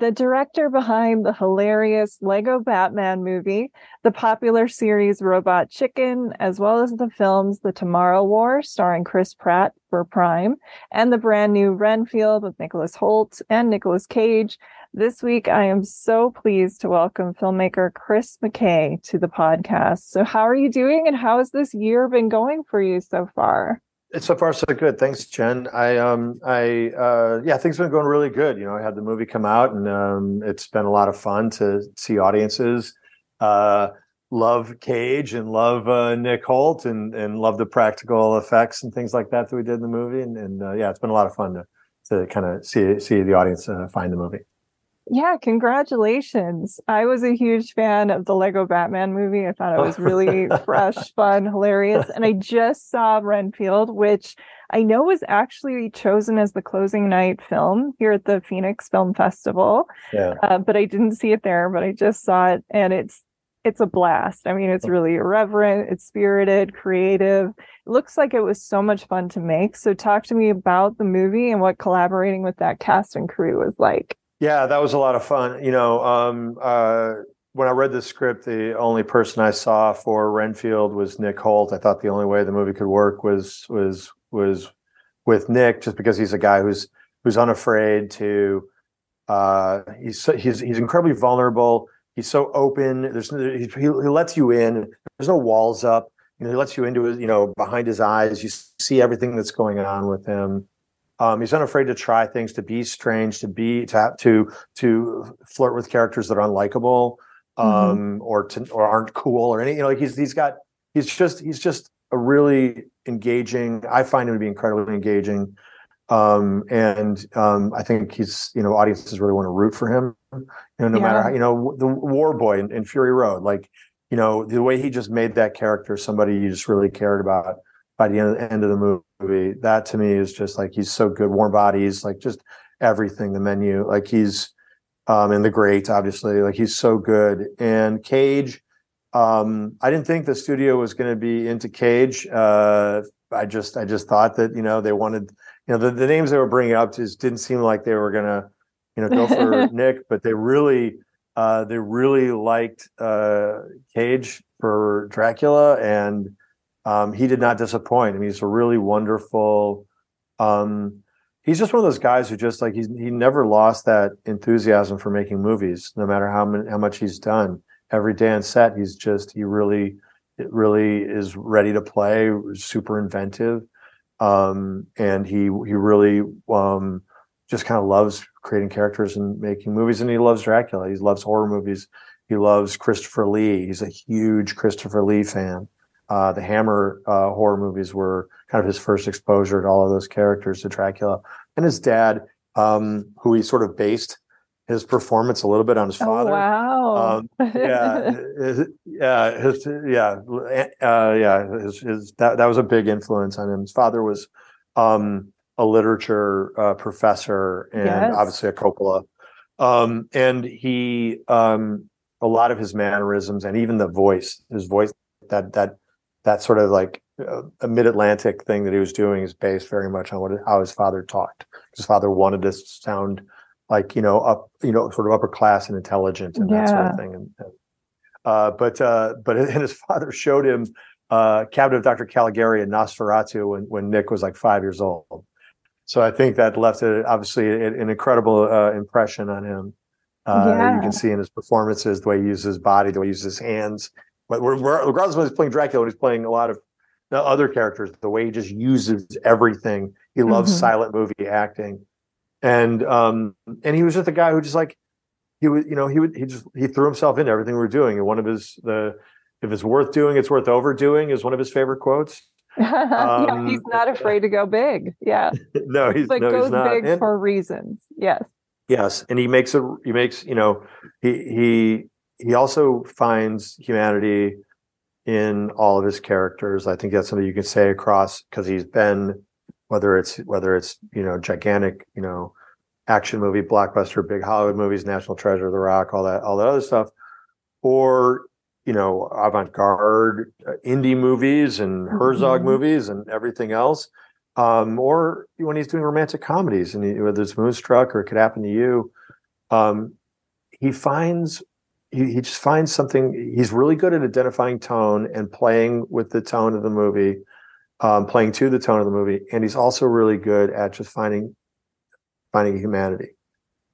The director behind the hilarious Lego Batman movie, the popular series Robot Chicken, as well as the films The Tomorrow War, starring Chris Pratt for Prime, and the brand new Renfield with Nicholas Hoult and Nicolas Cage. This week, I am so pleased to welcome filmmaker Chris McKay to the podcast. So, how are you doing, and how has this year been going for you so far? So far so good. Thanks, Jen. I um I uh yeah, things have been going really good. You know, I had the movie come out and um it's been a lot of fun to see audiences uh love Cage and love uh, Nick Hoult and and love the practical effects and things like that that we did in the movie and, and uh, yeah, it's been a lot of fun to to kind of see see the audience uh, find the movie. Yeah, congratulations. I was a huge fan of the Lego Batman movie. I thought it was really fresh, fun, hilarious. And I just saw Renfield, which I know was actually chosen as the closing night film here at the Phoenix Film Festival. Yeah. Uh, but I didn't see it there, but I just saw it and it's it's a blast. I mean, it's really irreverent, it's spirited, creative. It looks like it was so much fun to make. So talk to me about the movie and what collaborating with that cast and crew was like. Yeah, that was a lot of fun. You know, um, uh, when I read the script, the only person I saw for Renfield was Nick Hoult. I thought the only way the movie could work was was was with Nick, just because he's a guy who's who's unafraid to. Uh, he's so, he's he's incredibly vulnerable. He's so open. There's he, he lets you in. There's no walls up. You know, he lets you into his you know behind his eyes. You see everything that's going on with him. Um, he's unafraid to try things, to be strange, to be to to to flirt with characters that are unlikable, mm-hmm. um, mm-hmm. or to or aren't cool or any. You know, like he's he's got he's just he's just a really engaging. I find him to be incredibly engaging, um, and um, I think he's you know audiences really want to root for him. You know, no yeah. matter how you know the War Boy in, in Fury Road, like you know the way he just made that character somebody you just really cared about by the end of the movie. That to me is just like he's so good. Warm bodies, like just everything. The menu, like he's um, and the great, obviously, like he's so good. And Cage, um, I didn't think the studio was going to be into Cage. Uh, I just, I just thought that you know they wanted, you know, the, the names they were bringing up just didn't seem like they were gonna, you know, go for Nick, but they really, uh, they really liked uh, Cage for Dracula and um, he did not disappoint. I mean, he's a really wonderful. Um, he's just one of those guys who just like he's he never lost that enthusiasm for making movies, no matter how many, how much he's done. Every day on set, he's just he really it really is ready to play, super inventive, um, and he he really um, just kind of loves creating characters and making movies, and he loves Dracula. He loves horror movies. He loves Christopher Lee. He's a huge Christopher Lee fan. Uh, the Hammer uh, horror movies were kind of his first exposure to all of those characters, to Dracula, and his dad, um, who he sort of based his performance a little bit on his Oh, father. wow. Um, yeah, his- yeah, his, yeah, uh, yeah. His, his that that was a big influence on him. His father was um, a literature uh, professor and Yes. obviously a Coppola, um, and he um, a lot of his mannerisms and even the voice, his voice that that that sort of like uh, a mid Atlantic thing that he was doing is based very much on what how his father talked. His father wanted to sound like you know up you know sort of upper class and intelligent and that sort of thing. And, and, uh, but uh, but and his father showed him uh, Cabinet of Dr. Caligari and Nosferatu when when Nick was like five years old. So I think that left a, obviously an, an incredible uh, impression on him. Uh, Yeah. You can see in his performances the way he uses his body, the way he uses his hands. But regardless of when he's playing Dracula, he's playing a lot of the other characters, the way he just uses everything. He loves Mhm. silent movie acting, and um, and he was just a guy who just like he would, you know, he would he just he threw himself into everything we were doing. And one of his the if it's worth doing, it's worth overdoing is one of his favorite quotes. yeah, Um, he's not afraid to go big. Yeah, no, he's but no, goes he's not. big And- for reasons. Yes. Yes, and he makes a he makes you know he he he also finds humanity in all of his characters. I think that's something you can say across because he's been whether it's whether it's you know gigantic you know action movie blockbuster big Hollywood movies National Treasure The Rock all that all that other stuff or you know avant-garde uh, indie movies and Herzog Mhm. movies and everything else um, or when he's doing romantic comedies, and he, whether it's Moonstruck or It Could Happen to You, um, he finds he, he just finds something. He's really good at identifying tone and playing with the tone of the movie, um, playing to the tone of the movie, and he's also really good at just finding finding humanity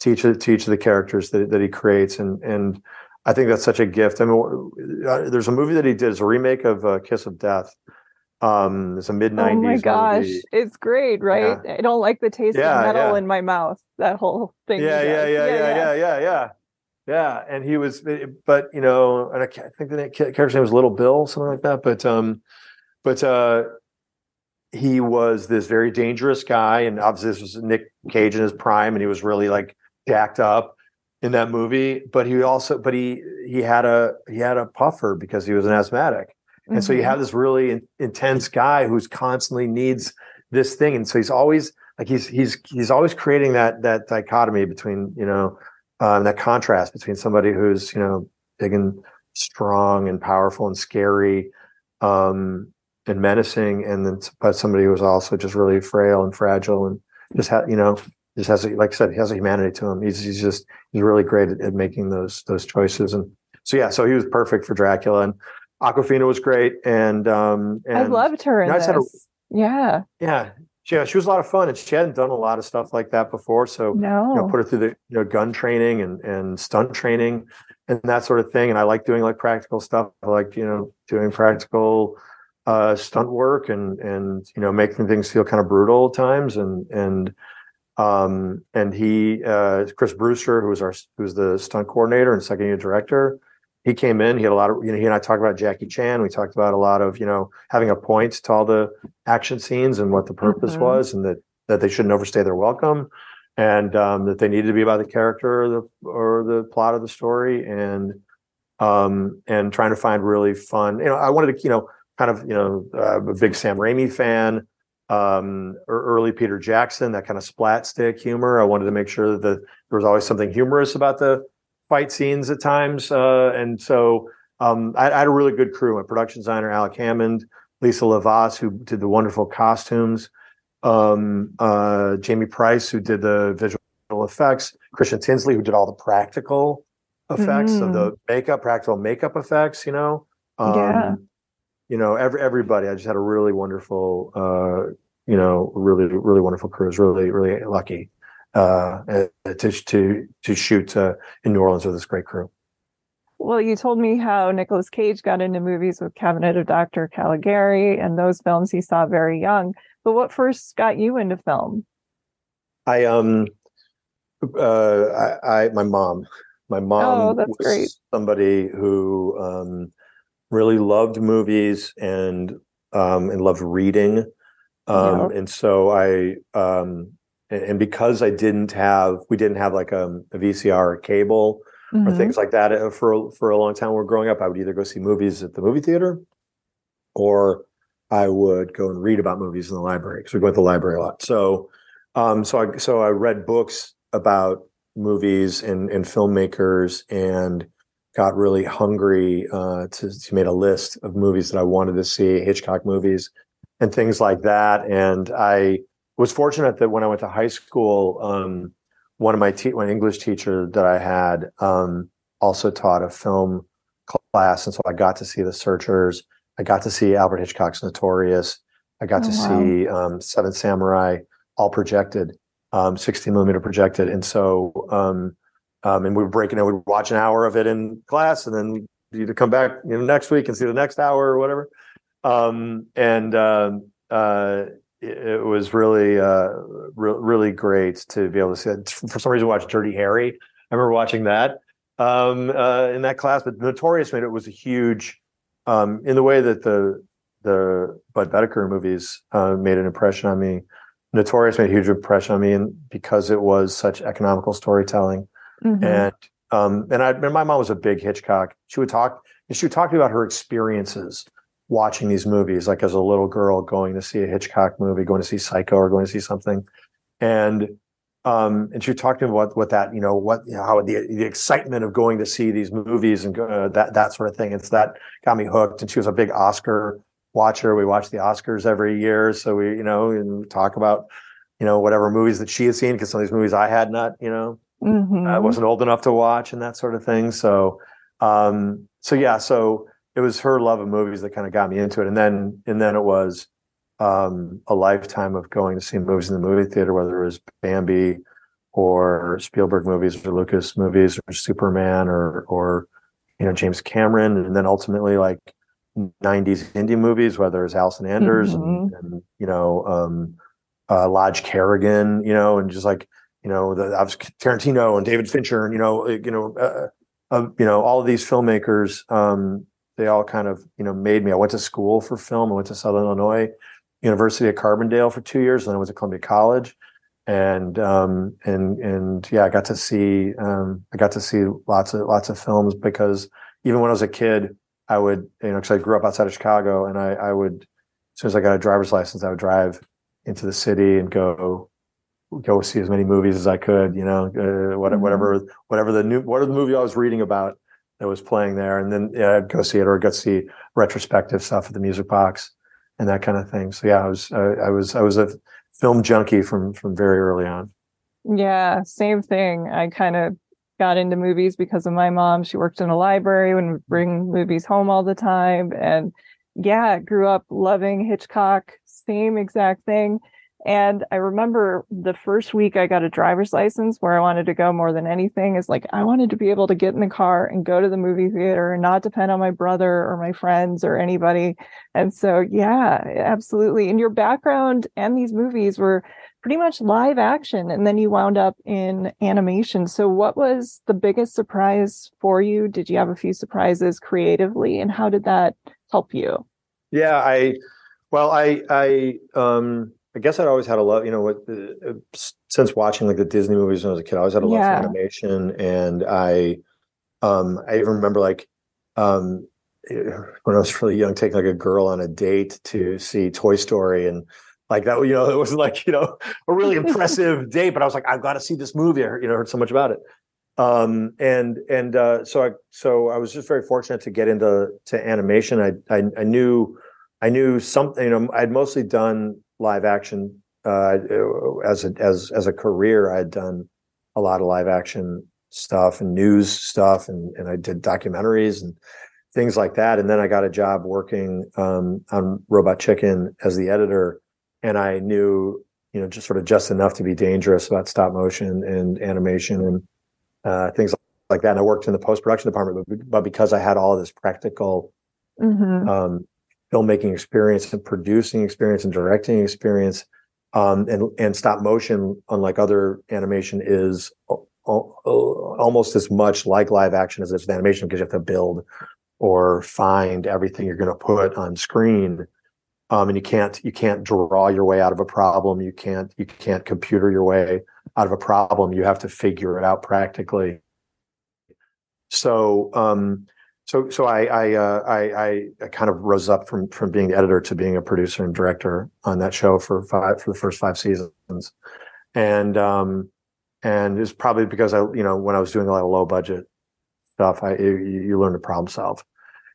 to each of, to each of the characters that, that he creates, and and I think that's such a gift. I mean, uh, there's a movie that he did, it's a remake of uh, Kiss of Death. Um, it's a mid '90s Oh my gosh, movie. it's great, right? I don't like the taste Yeah, of metal yeah. in my mouth. That whole thing. yeah, yeah, yeah, yeah, yeah, yeah, yeah, yeah. And he was, but you know, and I, can't- I think the character's name was Little Bill, something like that. But, um, but uh, he was this very dangerous guy, and obviously this was Nick Cage in his prime, and he was really like jacked up in that movie. But he also, but he he had a he had a puffer because he was an asthmatic. And so you Mhm. have this really in, intense guy who's constantly needs this thing, and so he's always like he's he's he's always creating that that dichotomy between you know um, that contrast between somebody who's you know big and strong and powerful and scary um, and menacing, and then but somebody who's also just really frail and fragile and just ha- you know just has a, like I said he has a humanity to him. He's he's just he's really great at, at making those those choices, and so yeah, so he was perfect for Dracula and. Awkwafina was great, and um, and I loved her you know, I just had a- yeah. yeah, yeah, she was a lot of fun, and she hadn't done a lot of stuff like that before. So No. you know, put her through the you know gun training and and stunt training and that sort of thing. And I like doing like practical stuff. I like you know doing practical uh, stunt work and and you know making things feel kind of brutal at times. And and um and he uh Chris Brewster, who was our who was the stunt coordinator and second unit director. He came in. He had a lot of you know. He and I talked about Jackie Chan. We talked about a lot of you know having a point to all the action scenes and what the purpose Mhm. was, and that that they shouldn't overstay their welcome and um, that they needed to be about the character or the or the plot of the story and um and trying to find really fun you know i wanted to you know kind of you know uh, a big sam raimi fan um or early peter jackson that kind of splat stick humor i wanted to make sure that the, there was always something humorous about the fight scenes at times uh and so um i, I had a really good crew my production designer alec hammond lisa lovaas who did the wonderful costumes um, uh, Jamie Price, who did the visual effects, Christian Tinsley, who did all the practical effects of the makeup, practical makeup effects, you know. Um, Yeah. You know, every everybody. I just had a really wonderful, uh, you know, really really wonderful crew. I was really really lucky uh, to to to shoot uh, in New Orleans with this great crew. Well, you told me how Nicolas Cage got into movies with Cabinet of Dr. Caligari and those films he saw very young. But what first got you into film? I um uh I, I my mom my mom Oh, that's was great. somebody who um really loved movies and um and loved reading um Yeah. and so I um and, and because I didn't have, we didn't have like a, a VCR or cable Mhm. or things like that uh, for for a long time. When we we're growing up, I would either go see movies at the movie theater, or I would go and read about movies in the library because we go to the library a lot. So, um, so I so I read books about movies and and filmmakers and got really hungry uh, to, to made a list of movies that I wanted to see, Hitchcock movies and things like that. And I was fortunate that when I went to high school, um, one of my te- one English teacher that I had um, also taught a film class, and so I got to see The Searchers. I got to see Albert Hitchcock's Notorious. I got Oh, to wow. see um, Seven Samurai, all projected, um, 16 millimeter projected, and so um, um, and we were breaking it. We'd watch an hour of it in class, and then you'd come back you know next week and see the next hour or whatever. Um, and um, uh, it, was really uh, re- really great to be able to see it. For some reason, watch Dirty Harry. I remember watching that um, uh, in that class. But Notorious made it was a huge um, in the way that the the Budd Boetticher movies uh, made an impression on me. Notorious made a huge impression on me, and because it was such economical storytelling Mhm. and um and I and my mom was a big Hitchcock. She would talk and she would talk to me about her experiences watching these movies, like as a little girl going to see a Hitchcock movie, going to see Psycho or going to see something. And um and she would talk to me about what that, you know, what you know, how the the excitement of going to see these movies and uh, that that sort of thing. It's that got me hooked. And she was a big Oscar watcher. We watch the Oscars every year. So we, you know, and talk about, you know, whatever movies that she had seen, because some of these movies I had not, you know, Mhm. I wasn't old enough to watch and that sort of thing. So, um, so yeah, so it was her love of movies that kind of got me into it, and then and then it was um, a lifetime of going to see movies in the movie theater, whether it was Bambi or Spielberg movies or Lucas movies or Superman or or you know James Cameron, and then ultimately like '90s indie movies, whether it's Allison Anders and, and you know um, uh, Lodge Kerrigan, you know, and just like you know the I was Tarantino and David Fincher, and you know you know uh, uh, you know all of these filmmakers. Um, they all kind of you know made me. I went to school for film. I went to Southern Illinois University at Carbondale for two years, and then I went to Columbia College. And um, and and yeah, I got to see um, I got to see lots of lots of films because even when I was a kid, I would you know because I grew up outside of Chicago, and I I would as soon as I got a driver's license, I would drive into the city and go go see as many movies as I could. You know, uh, what, Mhm. whatever whatever the new whatever the movie I was reading about that was playing there, and then yeah, I'd go see it or go see retrospective stuff at the Music Box and that kind of thing. So yeah, I was uh, I was I was a film junkie from from very early on. Yeah, same thing. I kind of got into movies because of my mom. She worked in a library and would bring movies home all the time. And yeah, grew up loving Hitchcock, same exact thing. And I remember the first week I got a driver's license where I wanted to go more than anything is like I wanted to be able to get in the car and go to the movie theater and not depend on my brother or my friends or anybody. And so yeah, absolutely. And your background and these movies were pretty much live action and then you wound up in animation. So what was the biggest surprise for you? Did you have a few surprises creatively and how did that help you? Yeah, I well, I I um I guess I'd always had a love, you know, what uh, since watching like the Disney movies when I was a kid, I always had a love Yeah. for animation, and I um I even remember like um eh, when I was really young, taking like a girl on a date to see Toy Story and. Like that, you know, it was like you know a really impressive date, but I was like, I've got to see this movie. I heard, you know heard so much about it, um, and and uh, so I so I was just very fortunate to get into to animation. I I, I knew I knew something. You know, I'd mostly done live action uh, as a as as a career. I had done a lot of live action stuff and news stuff, and and I did documentaries and things like that. And then I got a job working um, on Robot Chicken as the editor, and I knew you know just sort of just enough to be dangerous about stop motion and animation and uh, things like that. And I worked in the post production department, but, but because I had all this practical Mhm. um, filmmaking experience and producing experience and directing experience. Um, and and stop motion, unlike other animation, is al- al- almost as much like live action as it's animation because you have to build or find everything you're going to put on screen. um, and you can't you can't draw your way out of a problem. You can't you can't computer your way out of a problem. You have to figure it out practically. So um, so so I I, uh, I I kind of rose up from from being the editor to being a producer and director on that show for five for the first five seasons, and um, and it's probably because I you know when I was doing a lot of low budget stuff, I you, you learn to problem solve,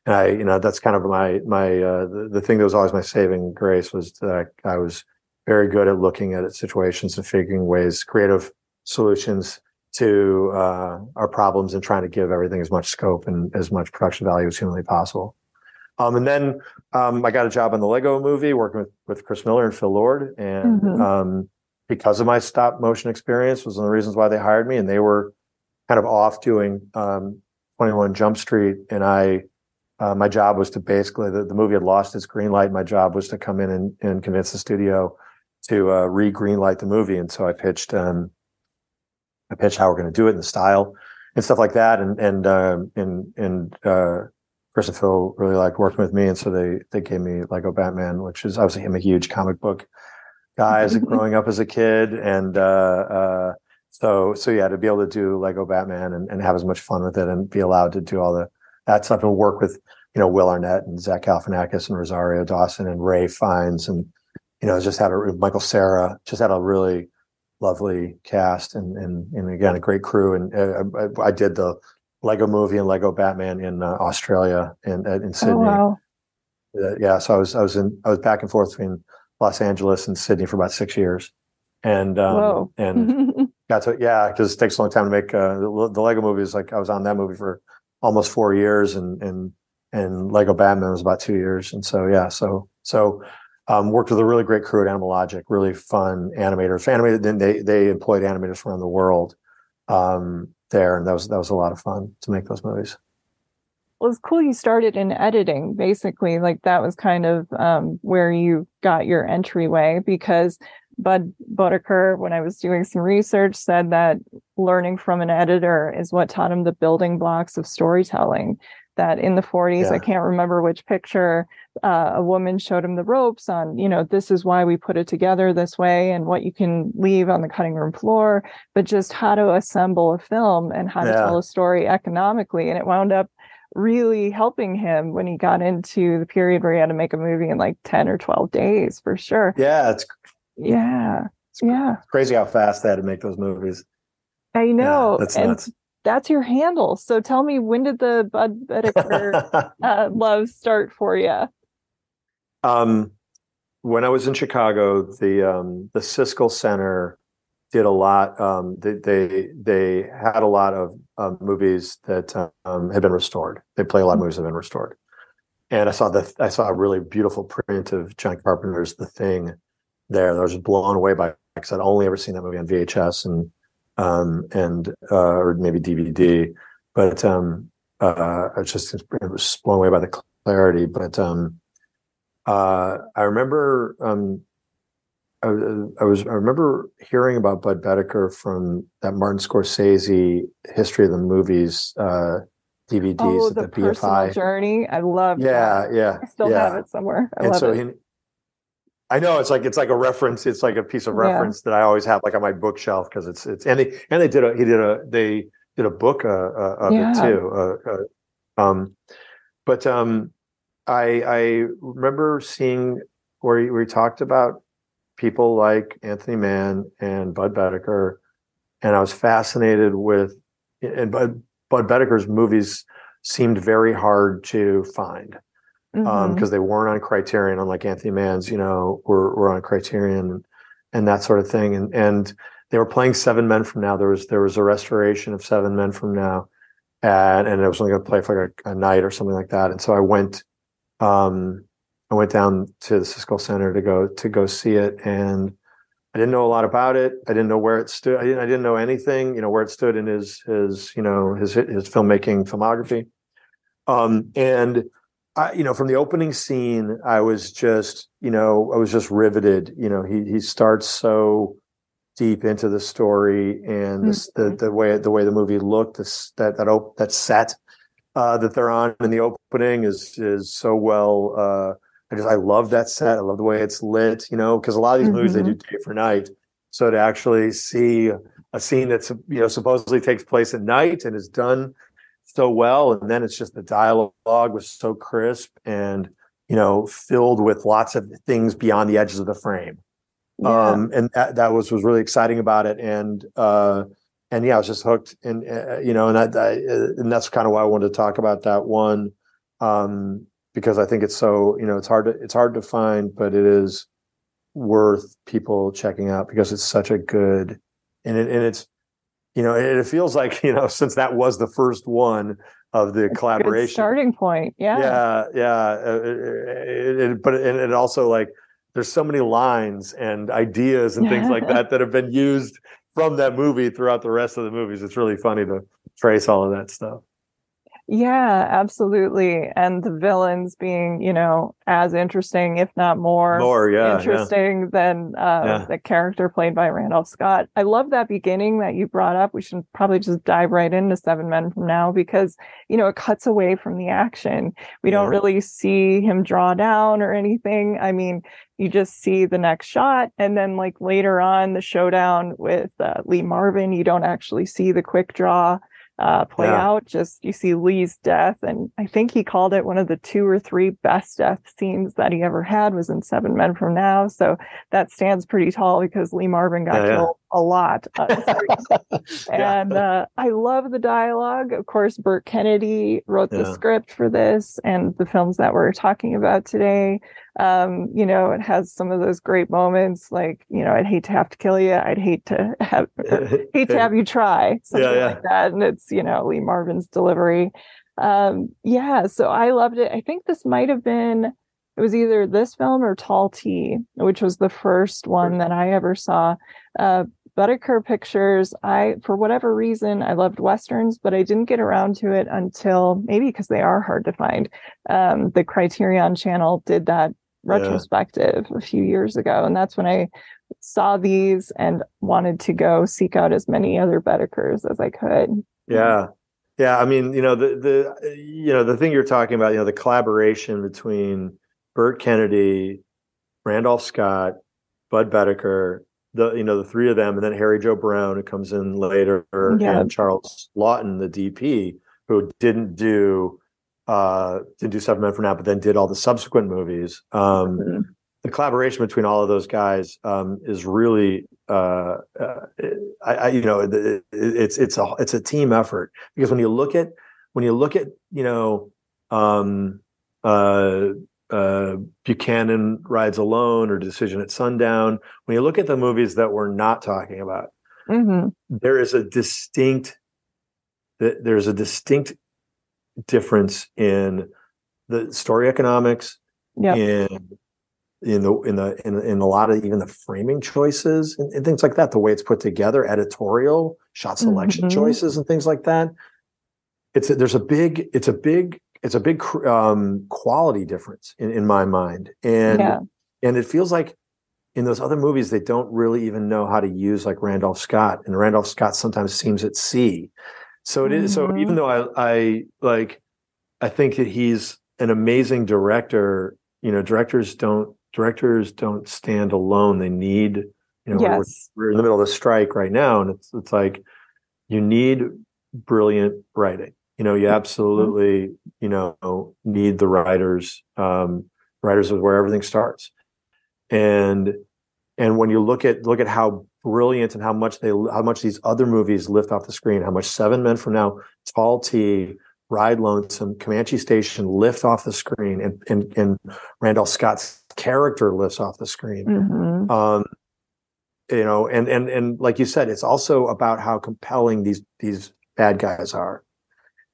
and I you know that's kind of my my uh, the, the thing that was always my saving grace was that I, I was very good at looking at situations and figuring ways creative solutions to uh, our problems and trying to give everything as much scope and as much production value as humanly possible. Um, and then um, I got a job on the Lego movie working with, with Chris Miller and Phil Lord. And mm-hmm. um, because of my stop motion experience was one of the reasons why they hired me. And they were kind of off doing um, 21 Jump Street. And I, uh, my job was to basically, the, the movie had lost its green light. My job was to come in and, and convince the studio to uh, re green light the movie. And so I pitched um, I pitch, how we're going to do it and the style and stuff like that. And and um, and and uh, Chris and Phil really liked working with me, and so they they gave me Lego Batman, which is obviously I'm a huge comic book guy as growing up as a kid, and uh, uh, so so yeah, to be able to do Lego Batman and, and have as much fun with it and be allowed to do all the that stuff and work with you know Will Arnett and Zach Galifianakis and Rosario Dawson and Ralph Fiennes and you know just had a Michael Cera just had a really lovely cast and and, and again a great crew. And uh, I, I, did the Lego Movie and Lego Batman in uh, Australia and in, in Sydney. Oh, wow. Uh, yeah, so I was I was in I was back and forth between Los Angeles and Sydney for about six years, and um, and got to yeah because it takes a long time to make uh, the, the Lego Movie is like I was on that movie for almost four years and and and Lego Batman was about two years, and so yeah, so so um, worked with a really great crew at Animal Logic, really fun animators. Animated, then they they employed animators from around the world um, there, and that was that was a lot of fun to make those movies. Well, it's cool you started in editing, basically. Like that was kind of um, where you got your entryway because Budd Boetticher, when I was doing some research, said that learning from an editor is what taught him the building blocks of storytelling that in the 40s yeah. i can't remember which picture uh, a woman showed him the ropes on you know this is why we put it together this way and what you can leave on the cutting room floor but just how to assemble a film and how yeah. to tell a story economically and it wound up really helping him when he got into the period where he had to make a movie in like 10 or 12 days for sure yeah it's yeah it's yeah crazy how fast they had to make those movies I know. Yeah, and nuts that's your handle. So tell me, when did the Budd Boetticher uh, love start for you? Um, when I was in Chicago, the um, the Siskel Center did a lot. Um, they, they, they had a lot of um, movies that um, had been restored. They play a lot of movies that have been restored. And I saw the I saw a really beautiful print of John Carpenter's The Thing there. I was blown away by because I'd only ever seen that movie on VHS and um, and uh, or maybe DVD. But um, uh, I was just it was blown away by the clarity. But um, uh, I remember um, I, I, was I remember hearing about Budd Boetticher from that Martin Scorsese history of the movies uh, DVDs oh, the, the BFI journey. I love. Yeah, that. yeah. I still yeah. have it somewhere. I and love so it. He, I know it's like it's like a reference. It's like a piece of reference yeah. that I always have like on my bookshelf because it's it's and they and they did a he did a they did a book uh, uh, of yeah. it too. Uh, uh, um, but um, I I remember seeing where we talked about people like Anthony Mann and Budd Boetticher, and I was fascinated with and Bud Budd Boetticher's movies seemed very hard to find because um, mm-hmm. um, they weren't on Criterion, unlike Anthony Mann's, you know, were were on Criterion and, and that sort of thing. And and they were playing Seven Men from Now. There was there was a restoration of Seven Men from Now, and and it was only going to play for like a, a, night or something like that. And so I went, um, I went down to the Siskel Center to go to go see it, and I didn't know a lot about it. I didn't know where it stood. I didn't I didn't know anything, you know, where it stood in his his you know his his filmmaking filmography. Um, and I, you know, from the opening scene, I was just, you know, I was just riveted. You know, he he starts so deep into the story and mm-hmm. the the way the way the movie looked, this that that op- that set uh, that they're on in the opening is is so well uh, I just I love that set. I love the way it's lit. You know, because a lot of these mm-hmm. movies they do day for night. So to actually see a scene that's you know supposedly takes place at night and is done so well, and then it's just the dialogue was so crisp and you know filled with lots of things beyond the edges of the frame. Yeah. Um, and that, that was was really exciting about it. And uh, and yeah, I was just hooked. And uh, you know, and I, I, and that's kind of why I wanted to talk about that one um, because I think it's so you know it's hard to it's hard to find, but it is worth people checking out because it's such a good and it, and it's you know it, it feels like you know since that was the first one of the collaboration starting point yeah yeah yeah uh, it, it, but and it also like there's so many lines and ideas and things like that that have been used from that movie throughout the rest of the movies it's really funny to trace all of that stuff yeah, absolutely. And the villains being, you know, as interesting, if not more, more yeah, interesting yeah. than uh, yeah. the character played by Randolph Scott. I love that beginning that you brought up. We should probably just dive right into Seven Men from Now because, you know, it cuts away from the action. We don't really see him draw down or anything. I mean, you just see the next shot and then like later on the showdown with uh, lee marvin you don't actually see the quick draw uh, play yeah. out. Just you see Lee's death, and I think he called it one of the two or three best death scenes that he ever had was in Seven Men from Now. So that stands pretty tall because Lee Marvin got yeah, killed a lot. Uh, and uh, I love the dialogue. Of course, Burt Kennedy wrote the script for this and the films that we're talking about today. Um, you know, it has some of those great moments like, you know, I'd hate to have to kill you. I'd hate to have hate to have you try something yeah, yeah. like that. And it's, you know, Lee Marvin's delivery. Um, yeah, so I loved it. I think this might have been it was either this film or Tall T, which was the first one that I ever saw. Uh, Boetticher Pictures, I, for whatever reason, I loved Westerns, but I didn't get around to it until maybe because they are hard to find. Um, the Criterion channel did that retrospective yeah. a few years ago. And that's when I saw these and wanted to go seek out as many other Boettichers as I could. Yeah. Yeah. I mean, you know, the, the, you know, the thing you're talking about, you know, the collaboration between Burt Kennedy, Randolph Scott, Budd Boetticher, the you know the three of them, and then Harry Joe Brown who comes in later, yeah. and Charles Lawton, the DP, who didn't do uh didn't do Seven Men for Now, but then did all the subsequent movies. Um, mm-hmm. The collaboration between all of those guys um, is really, uh, uh, I, I, you know, it, it's it's a it's a team effort because when you look at when you look at you know um, uh, uh, Buchanan Rides Alone or Decision at Sundown, when you look at the movies that we're not talking about, mm-hmm. there is a distinct there's a distinct difference in the story economics yep. in in the in the in, in a lot of even the framing choices and, and, things like that the way it's put together editorial shot selection mm-hmm. choices and things like that it's a, there's a big it's a big it's a big um, quality difference in, in my mind, and yeah. and it feels like in those other movies they don't really even know how to use like Randolph Scott, and Randolph Scott sometimes seems at sea. So it is, mm-hmm. So even though I I like I think that he's an amazing director, you know, directors don't directors don't stand alone. They need you know yes. we're, we're in the middle of a strike right now, and it's it's like you need brilliant writing you know you absolutely you know need the writers um writers is where everything starts. And and when you look at look at how brilliant and how much they how much these other movies lift off the screen how much seven men from now tall t ride lonesome comanche station lift off the screen and and, and randolph scott's character lifts off the screen. Mm-hmm. um you know and and and like you said it's also about how compelling these these bad guys are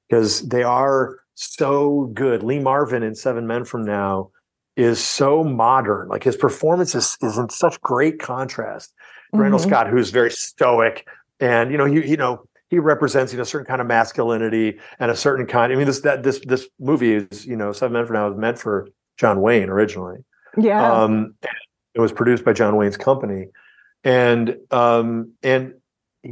because they are so good. Lee Marvin in Seven Men from Now is so modern. Like his performance is, is in such great contrast. Mm-hmm. Randolph Scott, who's very stoic, and you know, he you know he represents you know a certain kind of masculinity and a certain kind. I mean, this that this this movie is you know Seven Men from Now is meant for John Wayne originally. Yeah. Um, it was produced by John Wayne's company, and um, and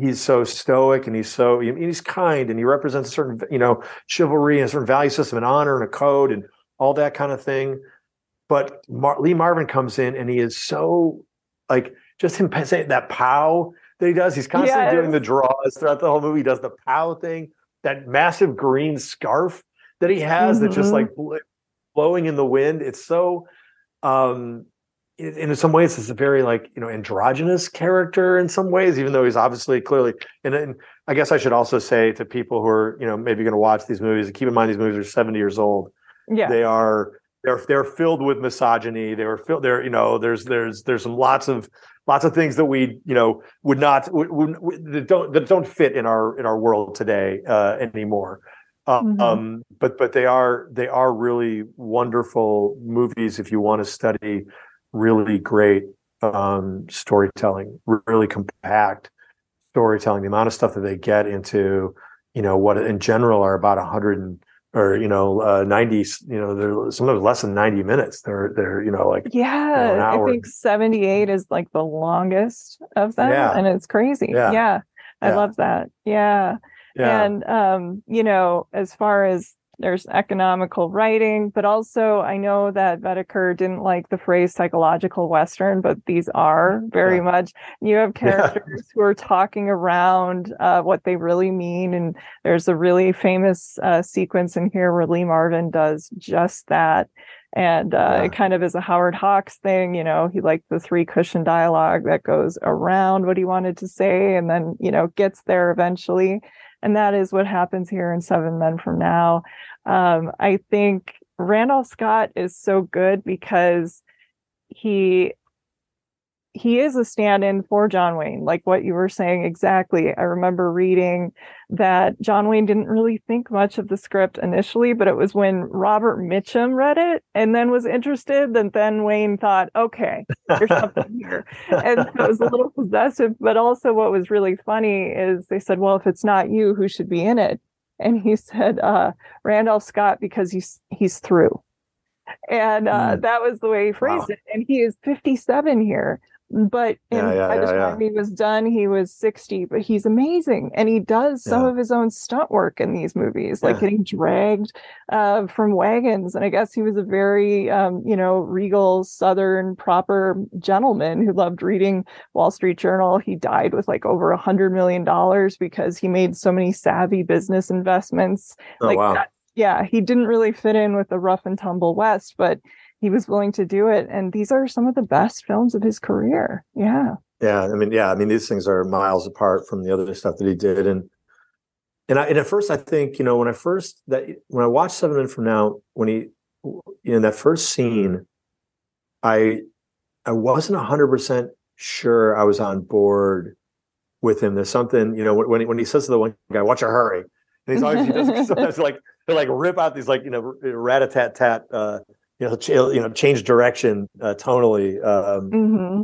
he's so stoic and he's so he's kind and he represents a certain you know chivalry and a certain value system and honor and a code and all that kind of thing but Mar- Lee Marvin comes in and he is so like just him saying that pow that he does. He's constantly Yes. doing the draws throughout the whole movie. He does the pow thing, that massive green scarf that he has that's just Mhm. like bl- blowing in the wind. It's so um in, in some ways it's a very like you know androgynous character in some ways even though he's obviously clearly and, and i guess i should also say to people who are you know maybe going to watch these movies keep in mind these movies are 70 years old Yeah. they are they're they're filled with misogyny they were filled there you know there's there's there's some lots of lots of things that we you know would not would, would, that don't that don't fit in our in our world today uh anymore uh, Mhm. um but but they are they are really wonderful movies if you want to study really great um storytelling really compact storytelling the amount of stuff that they get into you know what in general are about 100 and or you know uh 90 you know they're some of less than 90 minutes they're they're you know like Yeah, an I think 78 is like the longest of them Yeah. and it's crazy. Yeah. Yeah. I Yeah. love that. Yeah. yeah And um, you know, as far as there's economical writing, but also I know that Boetticher didn't like the phrase psychological western, but these are very Yeah. much. You have Yeah. characters who are talking around uh, what they really mean, and there's a really famous uh, sequence in here where Lee Marvin does just that. And uh, Yeah. it kind of is a Howard Hawks thing, you know. He liked the three cushion dialogue that goes around what he wanted to say, and then you know gets there eventually and that is what happens here in Seven Men from Now. Um, I think Randolph Scott is so good because he he is a stand-in for John Wayne, like what you were saying exactly. I remember reading that John Wayne didn't really think much of the script initially, but it was when Robert Mitchum read it and then was interested, that then Wayne thought, okay, there's something here and so it was a little possessive. But also, what was really funny is they said, "Well, if it's not you, who should be in it?" And he said, uh, "Randolph Scott because he's he's through." And uh, Mm. that was the way he phrased Wow. it. And he is 57 here, but Yeah, yeah, by the time he was done, he was 60. But he's amazing, and he does some of his own stunt work in these movies, like getting dragged uh, from wagons. And I guess he was a very, um, you know, regal Southern proper gentleman who loved reading Wall Street Journal. He died with like over a hundred million dollars because he made so many savvy business investments. oh like wow that- yeah, he didn't really fit in with the rough and tumble West, but he was willing to do it. And these are some of the best films of his career. Yeah. Yeah, I mean, yeah, I mean, these things are miles apart from the other stuff that he did, and and I and at first I think you know when I first that when I watched Seven Men from Now when he you in that first scene, I I wasn't hundred percent sure I was on board with him. There's something you know when he, when he says to the one guy, "Watch your hurry," and he's always he does sometimes like they like rip out these like you know rat a tat tat uh you know you know change direction uh, tonally um hmm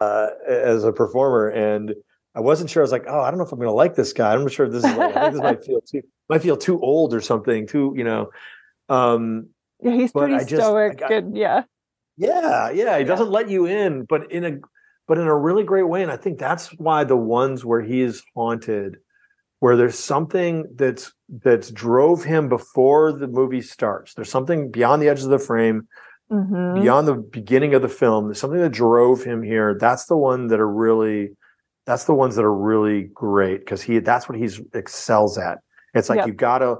uh, as a performer, and I wasn't sure. I was like, oh, I don't know if I'm going to like this guy. I'm not sure if this is. Like, I think this might feel too might feel too old or something. Too, you know. Um, Yeah, he's pretty just- stoic. got- and yeah. yeah, yeah, he Yeah. doesn't let you in, but in a but in a really great way. And I think that's why the ones where he is haunted, where there's something that's that's drove him before the movie starts. There's something beyond the edge of the frame hmm beyond the beginning of the film. There's something that drove him here. That's the one that are really that's the ones that are really great because he that's what he's excels at. It's like Yep. you gotta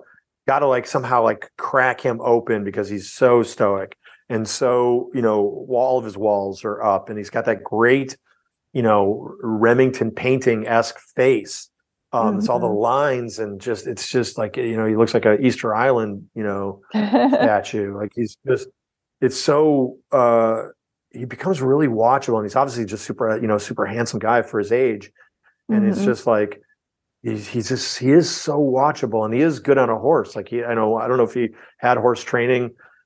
gotta like somehow like crack him open because he's so stoic and so you know all of his walls are up and he's got that great you know remington painting esque face um it's all the Mhm. lines and just it's just like you know he looks like a easter island you know statue. Like he's just it's so uh he becomes really watchable and he's obviously just super you know super handsome guy for his age and it's Mhm. just like he's he's just he is so watchable and he is good on a horse like he I know I don't know if he had horse training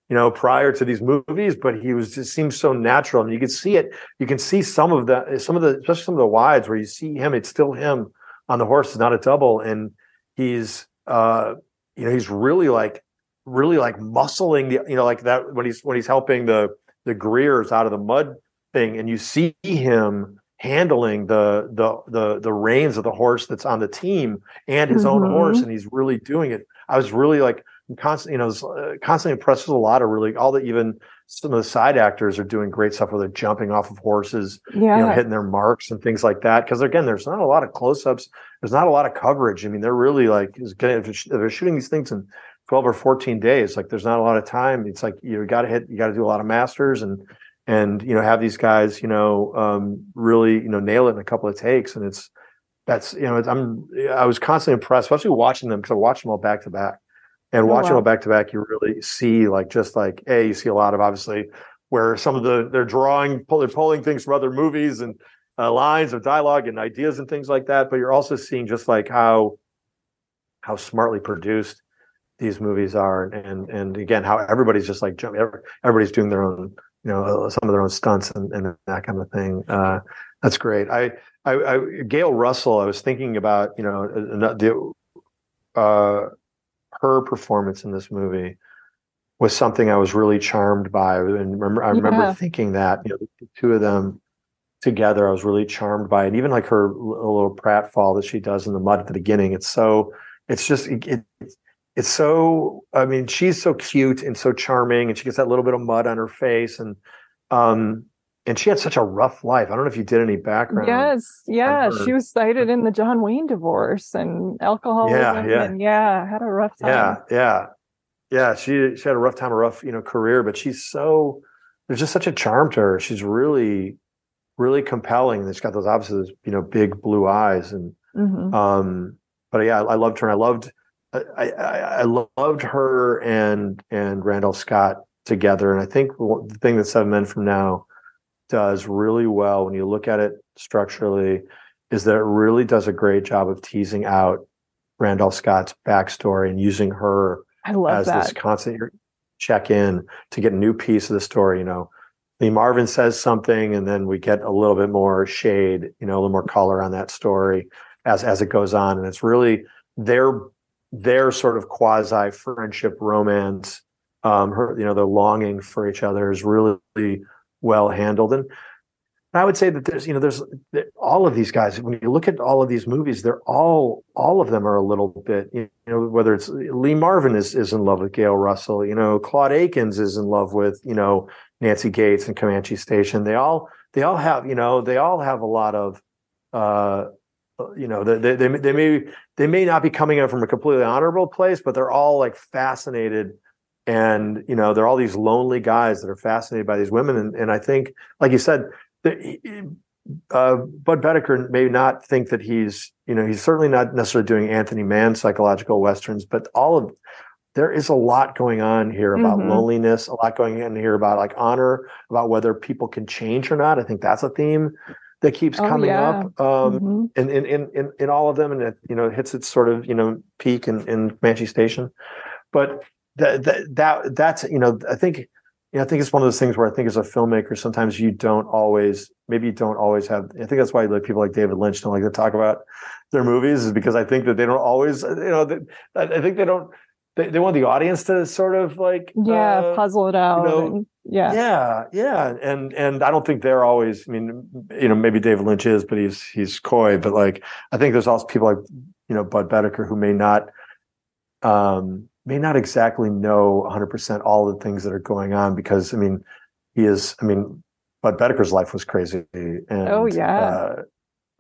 you know prior to these movies but he was just seems so natural and you can see it you can see some of the some of the especially some of the wides where you see him it's still him on the horse it's not a double and he's uh you know he's really like really like muscling the you know like that when he's when he's helping the the Greers out of the mud thing and you see him handling the the the the reins of the horse that's on the team and his own Mhm. horse and he's really doing it i was really like constantly you know uh, constantly impressed with a lot of really all the even some of the side actors are doing great stuff where they're jumping off of horses, yeah, you know, hitting their marks and things like that. Because again, there's not a lot of close-ups. There's not a lot of coverage. I mean, they're really like if they're shooting these things in 12 or 14 days. Like, there's not a lot of time. It's like you got to hit, you got to do a lot of masters and and you know have these guys, you know, um, really you know nail it in a couple of takes. And it's that's you know I'm I was constantly impressed, especially watching them because I watched them all back to back and Oh, watching wow. them back to back, you really see like just like a you see a lot of obviously where some of the they're drawing pull, they're pulling things from other movies and uh, lines of dialogue and ideas and things like that. But you're also seeing just like how how smartly produced these movies are, and and, and again how everybody's just like jumping. Everybody's doing their own you know uh, some of their own stunts and, and that kind of thing. Uh, that's great. I, I, I Gail Russell. I was thinking about you know uh, the. Uh, her performance in this movie was something I was really charmed by. And remember, I remember Yeah. thinking that you know, the two of them together, I was really charmed by it. And even like her little pratfall that she does in the mud at the beginning, it's so, it's just, it, it's so, I mean, she's so cute and so charming and she gets that little bit of mud on her face. And, um, and she had such a rough life. I don't know if you did any background. Yes, yeah. She was cited in the John Wayne divorce and alcoholism. yeah. And yeah, had a rough time. Yeah, yeah, yeah. She she had a rough time, a rough you know career, but she's so there's just such a charm to her. She's really, really compelling. And she's got those obviously those, you know big blue eyes, and Mhm. um, but yeah, I loved her. And I loved I, I I loved her and and Randolph Scott together. And I think the thing that Seven Men from Now does really well when you look at it structurally is that it really does a great job of teasing out Randolph Scott's backstory and using her as that. this constant check in to get a new piece of the story. You know, Lee Marvin says something, and then we get a little bit more shade, you know, a little more color on that story as as it goes on, and it's really their their sort of quasi friendship romance. Um, her, you know, the longing for each other is really well handled, and I would say that there's, you know, there's all of these guys. When you look at all of these movies, they're all, all of them are a little bit, you know, whether it's Lee Marvin is is in love with Gail Russell, you know, Claude Akins is in love with, you know, Nancy Gates and Comanche Station. They all, they all have, you know, they all have a lot of, uh, you know, they they they may they may not be coming in from a completely honorable place, but they're all like fascinated. And you know, they're all these lonely guys that are fascinated by these women, and and I think, like you said, the, uh, Budd Boetticher may not think that he's, you know, he's certainly not necessarily doing Anthony Mann psychological westerns, but all of there is a lot going on here about Mhm. loneliness, a lot going on here about like honor, about whether people can change or not. I think that's a theme that keeps Oh, coming yeah. up um, Mhm. in, in in in in all of them, and it you know hits its sort of you know peak in in Comanche Station, but that that that that's you know I think you know, I think it's one of those things where I think as a filmmaker, sometimes you don't always, maybe you don't always have. I think that's why like people like David Lynch don't like to talk about their movies, is because I think that they don't always, you know, I think they don't. They, they want the audience to sort of like, Yeah, uh, puzzle it out. know, and, yeah. yeah, yeah, and and I don't think they're always. I mean, you know, maybe David Lynch is, but he's he's coy. But like, I think there's also people like you know Budd Boetticher who may not, um, may not exactly know 100 percent all the things that are going on because I mean, he is. I mean, Budd Boetticher's life was crazy, and Oh, yeah. uh,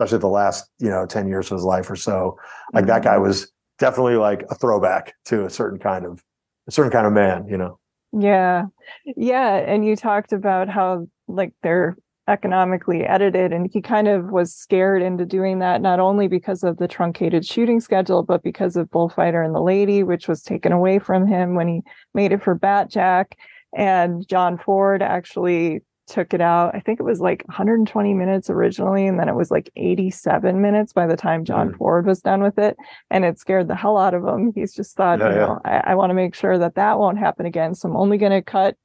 especially the last you know 10 years of his life or so. Like that Mhm. guy was definitely like a throwback to a certain kind of a certain kind of man, you know. Yeah. Yeah. And you talked about how like they're economically edited and he kind of was scared into doing that not only because of the truncated shooting schedule but because of Bullfighter and the Lady which was taken away from him when he made it for Batjac and John Ford actually took it out I think it was like 120 minutes originally and then it was like 87 minutes by the time John Mhm. Ford was done with it and it scared the hell out of him he's just thought Yeah, you yeah. know I, I want to make sure that that won't happen again so I'm only going to cut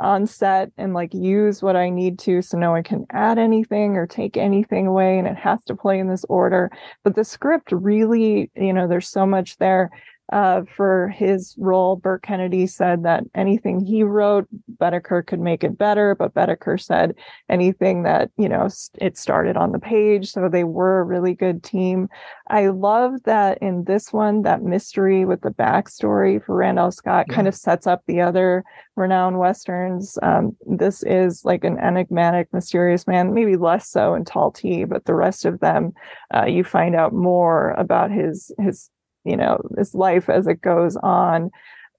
on set and like use what I need to so no one can add anything or take anything away and it has to play in this order. But the script really, you know, there's so much there. Uh, for his role. Burt Kennedy said that anything he wrote, Boetticher could make it better, but Boetticher said anything that, you know, it started on the page. So they were a really good team. I love that in this one, that mystery with the backstory for Randolph Scott yeah. kind of sets up the other Ranown Westerns. Um, this is like an enigmatic, mysterious man, maybe less so in Tall T, but the rest of them, uh, you find out more about his, his you know this life as it goes on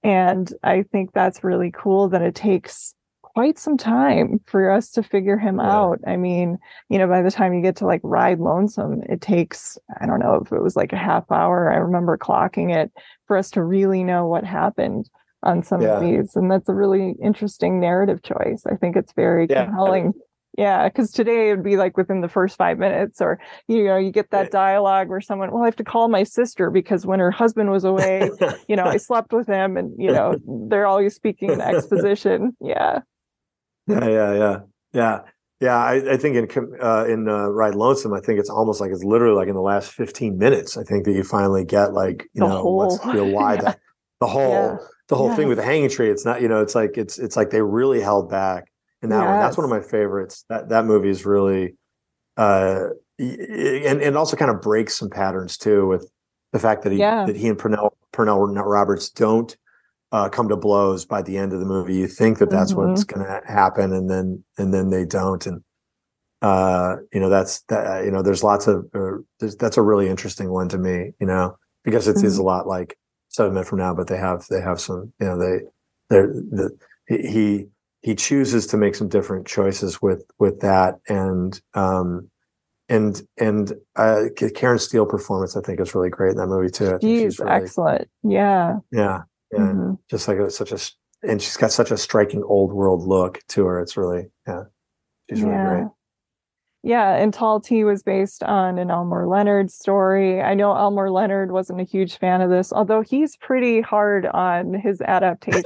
and i think that's really cool that it takes quite some time for us to figure him yeah. out i mean you know by the time you get to like ride lonesome it takes i don't know if it was like a half hour i remember clocking it for us to really know what happened on some yeah. of these and that's a really interesting narrative choice i think it's very yeah. compelling yeah, because today it would be like within the first five minutes, or you know, you get that dialogue where someone, well, I have to call my sister because when her husband was away, you know, I slept with him, and you know, they're always speaking in exposition. Yeah. Yeah, yeah, yeah, yeah, yeah. I, I think in uh, in uh, Ride Lonesome, I think it's almost like it's literally like in the last fifteen minutes. I think that you finally get like you the know whole, what's you know why yeah. that the whole yeah. the whole thing with the hanging tree. It's not you know it's like it's it's like they really held back in that yes. one. That's one of my favorites. That that movie is really, uh, and and also kind of breaks some patterns too with the fact that he yeah. that he and Pernell Pernell Roberts don't uh, come to blows by the end of the movie. You think that that's mm-hmm. what's going to happen, and then and then they don't. And uh, you know that's that. You know, there's lots of uh, there's, that's a really interesting one to me. You know, because it mm-hmm. is a lot like Seven Men from Now, but they have they have some. You know, they they're the he he chooses to make some different choices with with that and um and and uh Karen Steele performance I think is really great in that movie too. she's, she's really, excellent. Yeah. Yeah. Yeah. Mm-hmm. Just like such a and she's got such a striking old world look to her. It's really yeah. She's yeah. really great. Yeah, and Tall T was based on an Elmore Leonard story. I know Elmore Leonard wasn't a huge fan of this, although he's pretty hard on his adaptations.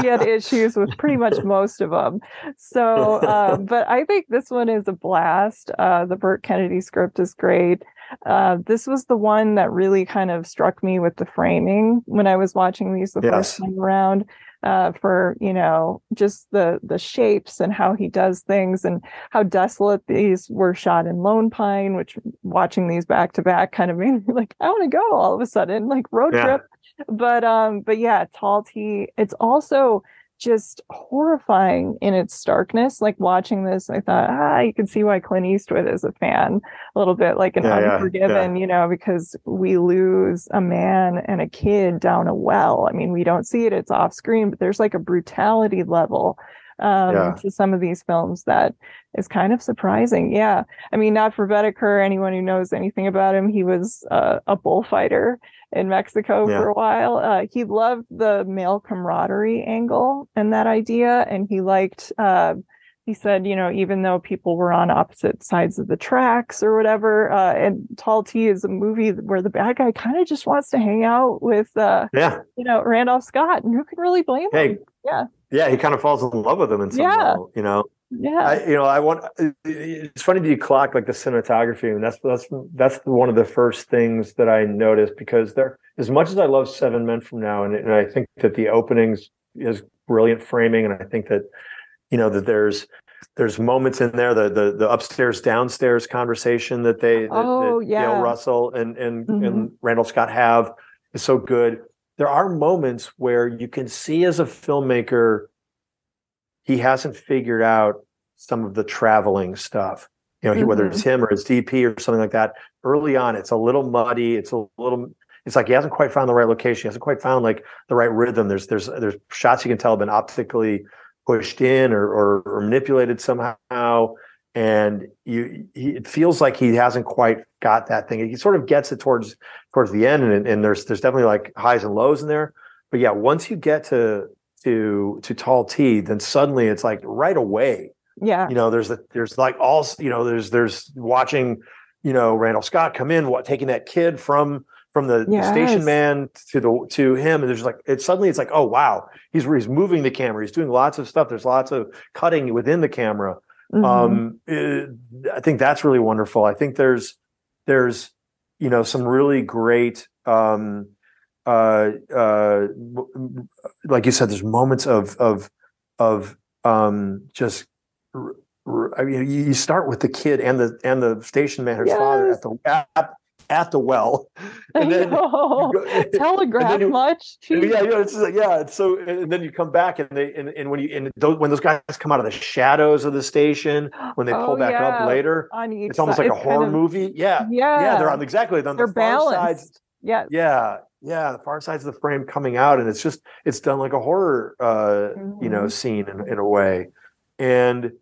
he had issues with pretty much most of them. So, uh, but I think this one is a blast. Uh, the Burt Kennedy script is great. Uh, this was the one that really kind of struck me with the framing when I was watching these the yes. first time around uh, for you know just the the shapes and how he does things and how desolate these were shot in Lone Pine, which watching these back to back kind of made me like I want to go all of a sudden like road yeah. trip. But um, but yeah, Tall T. It's also just horrifying in its starkness. Like watching this, I thought, ah, you can see why Clint Eastwood is a fan a little bit, like an yeah, Unforgiven, yeah. you know, because we lose a man and a kid down a well. I mean, we don't see it; it's off screen, but there's like a brutality level um, yeah. to some of these films that is kind of surprising. Yeah, I mean, not for Boetticher. Anyone who knows anything about him, he was uh, a bullfighter in Mexico yeah. for a while. Uh, he loved the male camaraderie angle and that idea, and he liked. Uh, he said, you know, even though people were on opposite sides of the tracks or whatever, uh, and Tall T is a movie where the bad guy kind of just wants to hang out with, uh, yeah, you know, Randolph Scott, and who can really blame hey, him? Yeah, yeah, he kind of falls in love with him in some yeah. level, you know. Yeah, I, you know, I want. It's funny that you clock like the cinematography, and that's that's that's one of the first things that I noticed because there, as much as I love Seven Men from Now, and, and I think that the openings is brilliant framing, and I think that you know that there's there's moments in there the the, the upstairs downstairs conversation that they oh, that, yeah. Gail Russell and and mm-hmm. and Randolph Scott have is so good. There are moments where you can see as a filmmaker he hasn't figured out some of the traveling stuff. You know, mm-hmm. whether it's him or his DP or something like that. Early on, it's a little muddy. It's a little. It's like he hasn't quite found the right location. He hasn't quite found like the right rhythm. There's there's there's shots you can tell have been optically pushed in or, or, or manipulated somehow, and you he, it feels like he hasn't quite got that thing. He sort of gets it towards towards the end, and and there's there's definitely like highs and lows in there. But yeah, once you get to to to tall T, then suddenly it's like right away. Yeah. You know, there's there's like all you know, there's there's watching, you know, Randolph Scott come in, what taking that kid from from the, yes. the station man to the to him, and there's like it's suddenly it's like, oh wow, he's he's moving the camera, he's doing lots of stuff. There's lots of cutting within the camera. Mm-hmm. Um, it, I think that's really wonderful. I think there's there's you know some really great um uh, uh, like you said, there's moments of of of um, just. I mean, you start with the kid and the and the station manager's father at the at, at the well, and then go- Telegraph you- much. yeah, yeah, it's like, yeah. It's so, and then you come back, and they, and, and when you, and those, when those guys come out of the shadows of the station, when they pull Oh, back yeah. up later, it's almost side. like a It's kind horror of- movie. Yeah, Yeah. yeah, they're on exactly on They're the far balanced. Yes. Yeah, yeah, the far sides of the frame coming out, and it's just it's done like a horror, uh, you know, Mhm. scene in, in a way, and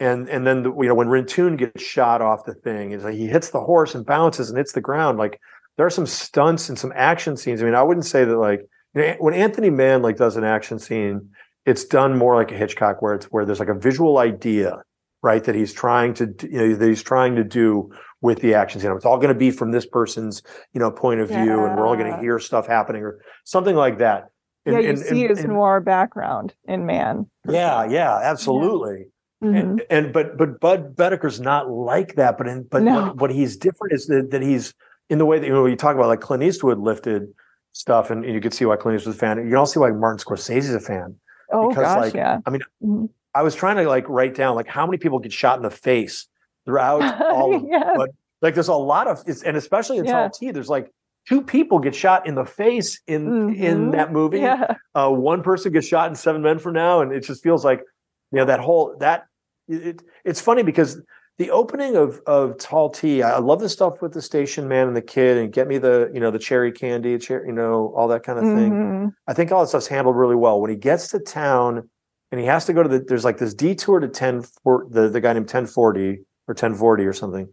and and then the, you know when Rintoon gets shot off the thing, it's like he hits the horse and bounces and hits the ground. Like there are some stunts and some action scenes. I mean, I wouldn't say that like you know, when Anthony Mann like does an action scene, it's done more like a Hitchcock, where it's where there's like a visual idea, right, that he's trying to you know that he's trying to do with the action scene. It's all going to be from this person's you know point of view, and we're all going to hear stuff happening or something like that. Yeah, you see his noir background in Mann. Yeah, yeah, absolutely. yeah, Mhm. And, and but but Budd Boetticher's not like that. But in but No. what, what he's different is that, that he's in the way that you know you talk about like Clint Eastwood lifted stuff, and, you could see why Clint Eastwood's a fan. You can also see why Martin Scorsese's a fan. oh because, gosh, like, yeah. I mean, Mhm. I was trying to like write down like how many people get shot in the face throughout all of but like there's a lot of it's and especially in Yeah. T, there's like two people get shot in the face in in Mhm. that movie. Yeah. Uh, one person gets shot in Seven Men from Now, and it just feels like you know that whole that it, it's funny because the opening of of Tall T, I love the stuff with the station man and the kid, and get me the you know the cherry candy, cher- you know all that kind of thing. Mhm. I think all that stuff's handled really well. When he gets to town and he has to go to the there's like this detour to 10 for the, the guy named Tenvoorde or Tenvoorde or something,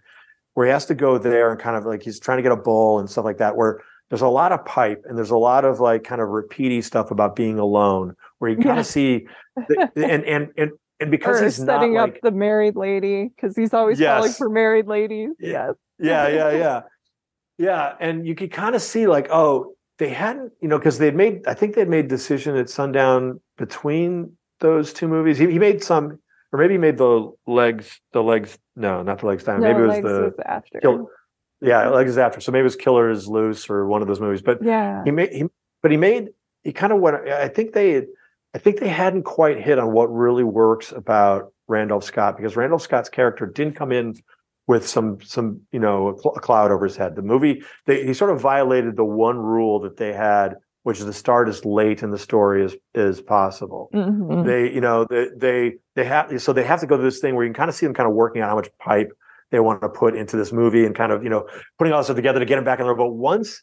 where he has to go there and kind of like he's trying to get a bowl and stuff like that, where there's a lot of pipe and there's a lot of like kind of repeaty stuff about being alone, where you kind Yeah. of see the, and and and and because Or he's not setting like up the married lady because he's always calling for married ladies. Yeah. Yes. yeah yeah yeah yeah and you could kind of see like oh they hadn't you know because they'd made i think they'd made decision at sundown between those two movies he, he made some or maybe he made the legs the legs no not the legs down No, maybe it was the was after. Kill- yeah legs is after so maybe it was killer is loose or one of those movies but yeah. he made he but he made he kind of went i think they i think they hadn't quite hit on what really works about randolph scott because randolph scott's character didn't come in with some some you know a, cl- a cloud over his head. The movie they, he sort of violated the one rule that they had which is to start as late in the story as as possible. Mhm. they you know they they they have so they have to go to this thing where you can kind of see them kind of working out how much pipe they want to put into this movie and kind of you know putting all this stuff together to get them back in the row but once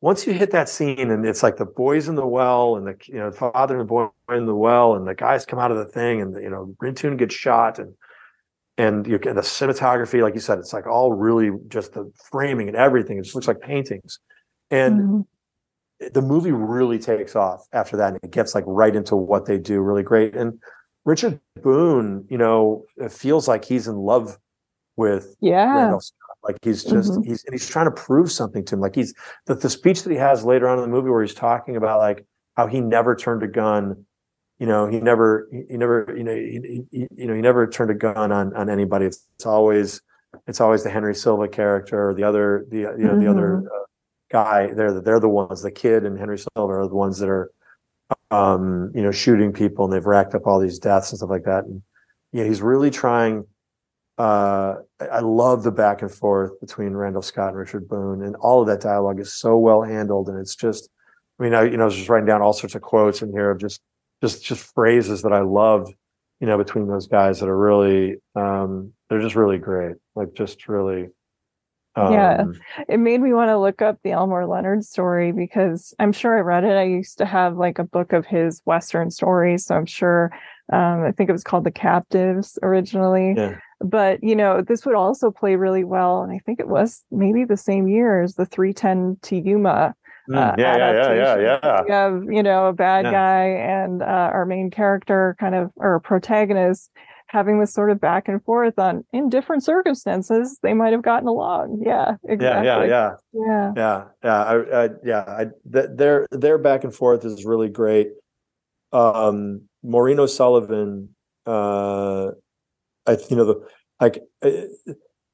once you hit that scene and it's like the boys in the well and the you know father and the boy in the well and the guys come out of the thing and you know Rintoon gets shot and and you and the cinematography like you said it's like all really just the framing and everything it just looks like paintings and Mhm. the movie really takes off after that and it gets like right into what they do really great and richard boone you know it feels like he's in love with Yeah. Scott. Like he's just Mhm. he's and he's trying to prove something to him. Like he's the, the speech that he has later on in the movie where he's talking about like how he never turned a gun you know he never he, never you know he, he, you know he never turned a gun on on anybody. It's, it's always it's always the henry silva character or the other the you know the other uh, guy. They're they're the ones the kid and henry silva are the ones that are um you know shooting people and they've racked up all these deaths and stuff like that. And yeah he's really trying uh I- love the back and forth between randolph scott and richard boone and all of that dialogue is so well handled and it's just i mean i you know i was just writing down all sorts of quotes in here of just just just phrases that i loved you know between those guys that are really um they're just really great like just really um, Yeah. it made me want to look up the Elmore Leonard story because I'm sure I read it. I used to have like a book of his Western stories. So I'm sure, um, I think it was called The Captives originally. Yeah. But, you know, this would also play really well. And I think it was maybe the same year as the 310 to Yuma. Mm, uh, yeah, yeah, yeah, yeah, yeah. You have, you know, a bad Yeah. guy and uh, our main character kind of, or protagonist having this sort of back and forth on in different circumstances they might have gotten along yeah Yeah, exactly yeah, yeah. yeah Yeah, yeah, I, I, yeah. I, th- their their back and forth is really great. Um, Maureen O'Sullivan, uh, I you know the like uh,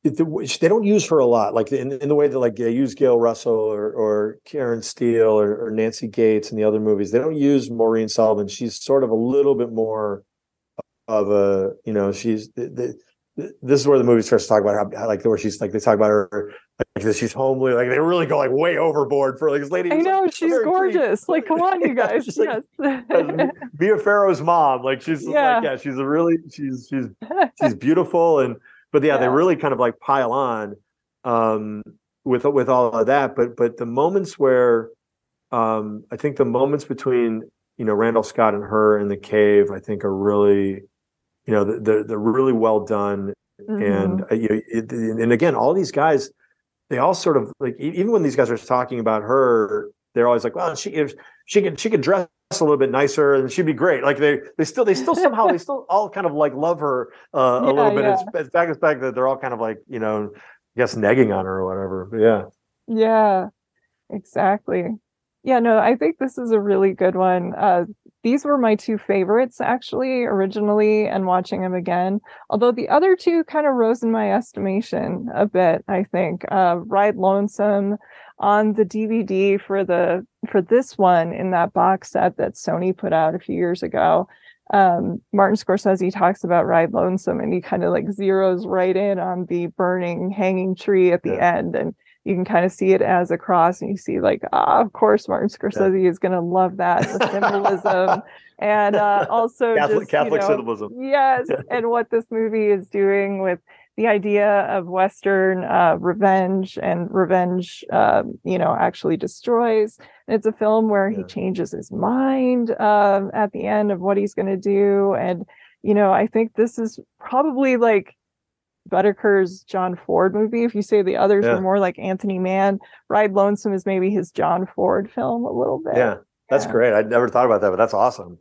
they don't use her a lot, like in, in the way that like they use Gail Russell or, or Karen Steele or, or, Nancy Gates in the other movies. They don't use Maureen Sullivan. She's sort of a little bit more of a, you know, she's the, the, this is where the movie starts to talk about her, like where she's like they talk about her like that she's homely, like they really go like way overboard for like this lady. I know like, she's gorgeous. Like, come on, you guys. yes. like, Mia Farrow's mom, like she's yeah. like yeah, she's a really she's she's she's beautiful and but yeah, yeah, they really kind of like pile on um, with with all of that. But but the moments where um, I think the moments between you know Randolph Scott and her in the cave, I think are really you know they're they're really well done. Mm-hmm. And uh, you know, it, and again, all these guys, they all sort of like even when these guys are talking about her, they're always like, well, she if she could she could dress a little bit nicer and she'd be great. Like they they still they still somehow they still all kind of like love her uh, yeah, a little bit. Yeah. It's, it's back it's back that they're all kind of like you know I guess negging on her or whatever. But yeah. Yeah. Exactly. Yeah, no, I think this is a really good one. Uh, these were my two favorites actually originally and watching them again. Although the other two kind of rose in my estimation a bit, I think. Uh, Ride Lonesome on the DVD for the for this one in that box set that Sony put out a few years ago. Um, Martin Scorsese talks about Ride Lonesome and he kind of like zeroes right in on the burning hanging tree at the yeah. end and you can kind of see it as a cross and you see like ah, of course Martin Scorsese yeah. is going to love that the symbolism and uh, also Catholic, just, Catholic you know, symbolism yes and what this movie is doing with the idea of Western uh, revenge and revenge, uh, you know, actually destroys. And it's a film where yeah. he changes his mind um, at the end of what he's going to do. And, you know, I think this is probably like Boetticher's John Ford movie. If you say the others yeah. were more like Anthony Mann, Ride Lonesome is maybe his John Ford film a little bit. Yeah, that's yeah. great. I'd never thought about that, but that's awesome.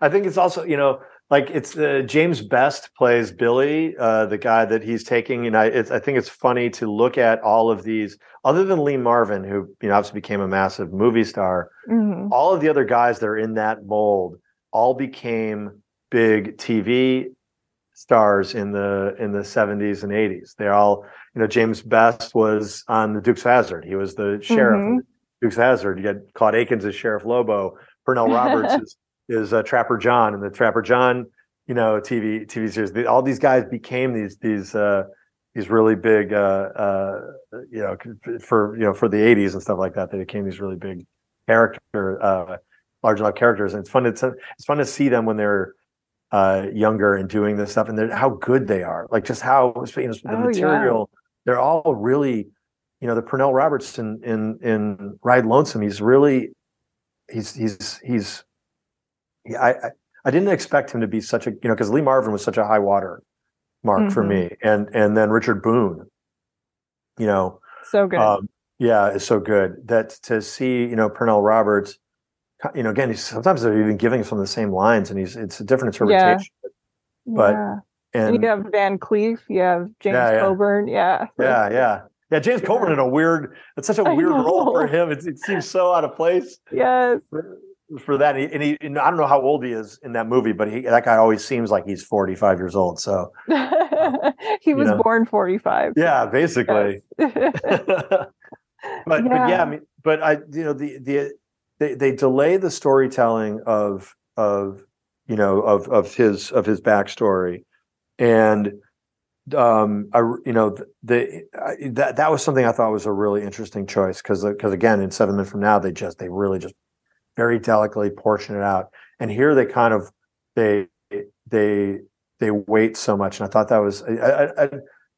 I think it's also, you know, like it's uh, James Best plays Billy, uh, the guy that he's taking. You know, I think it's funny to look at all of these, other than Lee Marvin, who you know obviously became a massive movie star. Mm-hmm. All of the other guys that are in that mold all became big TV stars in the in the 70s and 80s. They all, you know, James Best was on the Dukes Hazard. He was the sheriff mm-hmm. Dukes Hazard. You had Claude Akins as Sheriff Lobo. Pernell Roberts is is uh, Trapper John and the Trapper John, you know, TV TV series. The, all these guys became these these uh, these really big, uh, uh, you know, for you know for the '80s and stuff like that. They became these really big character, uh, large enough characters, and it's fun to it's fun to see them when they're uh, younger and doing this stuff, and how good they are. Like just how you know, the oh, material. Yeah. They're all really, you know, the Pernell Robertson in in Ride Lonesome. He's really, he's he's he's I, I, I didn't expect him to be such a you know because Lee Marvin was such a high water mark mm-hmm. for me, and and then Richard Boone, you know, so good. Um, yeah, is so good that to see you know Pernell Roberts, you know, again, he's, sometimes they're even giving some of the same lines, and he's it's a different interpretation. Yeah. But yeah. And, and, you have Van Cleef, you have James yeah. Coburn, yeah, yeah, yeah. Yeah, James Coburn in a weird. It's such a weird role for him. It, it seems so out of place. Yes for that. And he, and he and I don't know how old he is in that movie, but he, that guy always seems like he's 45 years old. So he was know. born 45. Yeah, basically. but yeah. but yeah, I mean, but I you know the the they, they delay the storytelling of of you know of of his of his backstory and um i you know the, I, that that was something i thought was a really interesting choice because because again in seven men from now they just they really just very delicately portion it out. And here they kind of they they they wait so much, and I thought that was I I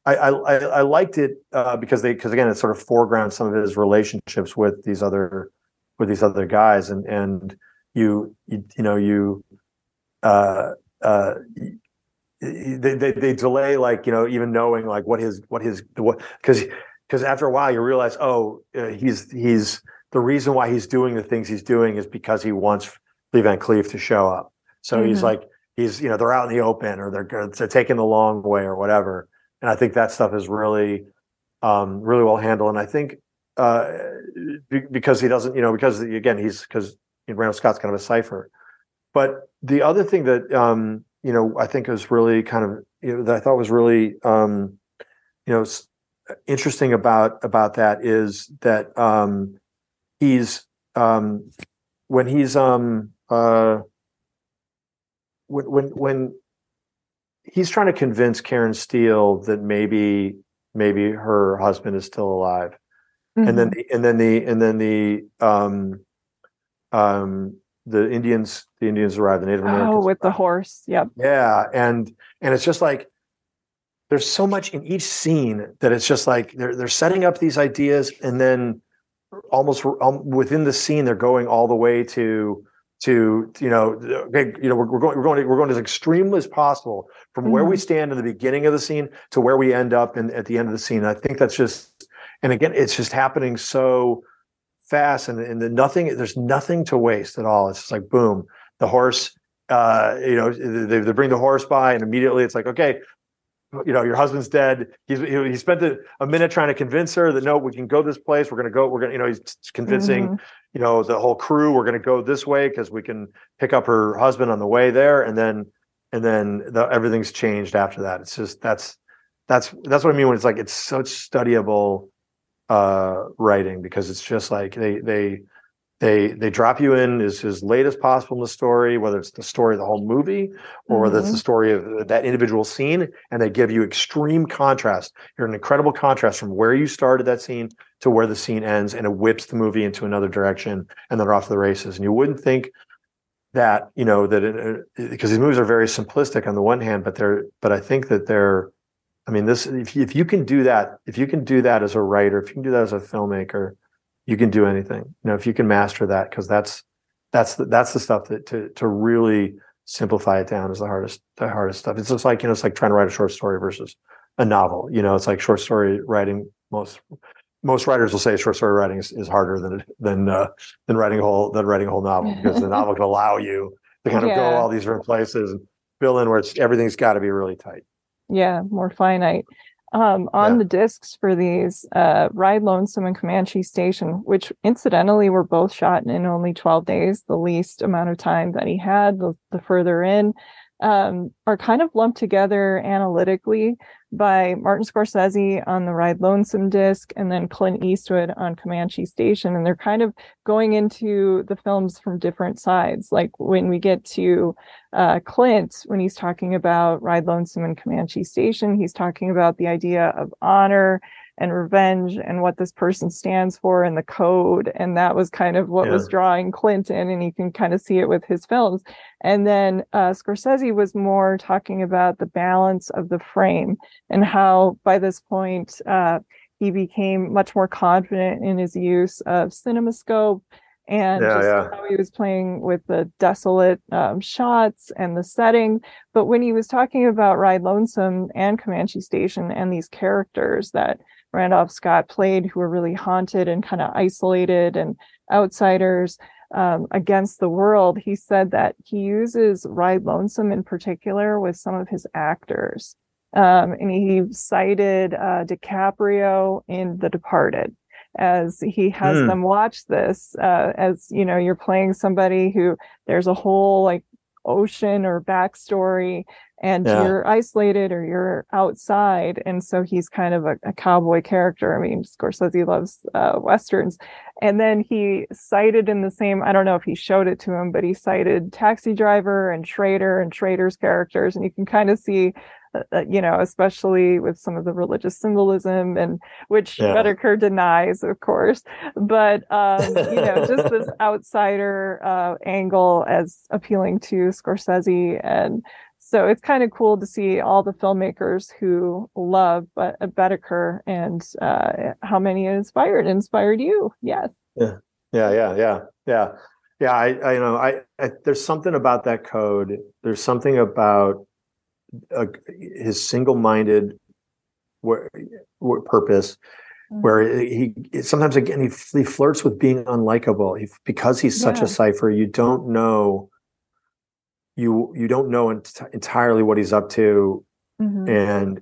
I, I, I liked it uh, because they because again it sort of foregrounds some of his relationships with these other with these other guys, and and you you, you know you uh uh they, they they delay like you know even knowing like what his what his what because because after a while you realize oh uh, he's he's the reason why he's doing the things he's doing is because he wants Lee Van Cleef to show up. So mm-hmm. he's like, he's, you know, they're out in the open or they're, they're taking the long way or whatever. And I think that stuff is really, um, really well handled. And I think, uh, because he doesn't, you know, because again, he's, because you know, Randolph Scott's kind of a cipher. But the other thing that, um, you know, I think is really kind of, you know, that I thought was really, um, you know interesting about about that is that um, he's um, when he's um uh when when when he's trying to convince Karen Steele that maybe maybe her husband is still alive. Mm-hmm. And then mm-hmm. the, and then the and then the um um the Indians the Indians arrive, the Native Americans. Oh, with the horse. Yep. Yeah. And and it's just like there's so much in each scene that it's just like they're they're setting up these ideas and then almost um, within the scene they're going all the way to to you know okay, you know we're, we're going we're going to, we're going as extreme as possible from mm-hmm. where we mm-hmm. stand in the beginning of the scene to where we end up in, at the end of the scene. I think that's just and again it's just happening so fast and and the nothing there's nothing to waste at all. It's just like boom, the horse uh you know they, they bring the horse by and immediately it's like okay you know your husband's dead he's he, he spent a, a, minute trying to convince her that no we can go this place we're going to go we're going to you know he's convincing mm-hmm. you know the whole crew we're going to go this way because we can pick up her husband on the way there and then and then the, everything's changed after that it's just that's that's that's what i mean when it's like it's such studyable uh writing because it's just like they they they they drop you in as, as late as possible in the story whether it's the story of the whole movie or mm-hmm. whether it's the mm-hmm. story of that individual scene and they give you extreme contrast you're an incredible contrast from where you started that scene to where the scene ends and it whips the movie into another direction and then off to the races and you wouldn't think that you know that it, because these movies are very simplistic on the one hand but they're but i think that they're i mean this if, if you can do that if you can do that as a writer if you can do that as a filmmaker you can do anything. You know, if you can master that, because that's that's the, that's the stuff that to to really simplify it down is the hardest the hardest stuff. It's just like you know, it's like trying to write a short story versus a novel. You know, it's like short story writing. Most most writers will say short story writing is, is harder than than uh, than writing a whole than writing a whole novel because the novel can allow you to kind of yeah. go all these different places and fill in where it's everything's got to be really tight. Yeah, more finite um, on yeah. the discs for these uh, Ride Lonesome and Comanche Station, which incidentally were both shot in only 12 days, the least amount of time that he had, the, the further in, um, are kind of lumped together analytically by Martin Scorsese on the Ride Lonesome disc and then Clint Eastwood on Comanche Station. And they're kind of going into the films from different sides. Like when we get to uh, Clint, when he's talking about Ride Lonesome and Comanche Station, he's talking about the idea of honor and revenge and what this person stands for and the code. And that was kind of what yeah. was drawing Clinton, and you can kind of see it with his films. And then uh, Scorsese was more talking about the balance of the frame and how by this point, uh, he became much more confident in his use of cinemascope and yeah, just yeah. how he was playing with the desolate um, shots and the setting. But when he was talking about Ride Lonesome and Comanche Station and these characters that Randolph Scott played who were really haunted and kind of isolated and outsiders um, against the world, he said that he uses Ride Lonesome in particular with some of his actors. Um, and he cited uh, DiCaprio in The Departed as he has mm. them watch this uh, as you know you're playing somebody who there's a whole like ocean or backstory and yeah. you're isolated or you're outside and so he's kind of a, a cowboy character i mean scorsese loves uh, westerns and then he cited in the same i don't know if he showed it to him but he cited taxi driver and Trader and Trader's characters and you can kind of see uh, uh you know especially with some of the religious symbolism and which yeah. Boetticher denies of course but um, you know just this outsider uh, angle as appealing to scorsese and so it's kind of cool to see all the filmmakers who love Budd Boetticher and uh, how many inspired inspired you. Yes. Yeah. Yeah. Yeah. Yeah. Yeah. Yeah. I, I you know, I, I, there's something about that code. There's something about uh, his single-minded where, where purpose mm-hmm. where he sometimes again he, he flirts with being unlikable he, because he's such yeah. a cipher you don't know you you don't know ent- entirely what he's up to mm-hmm. and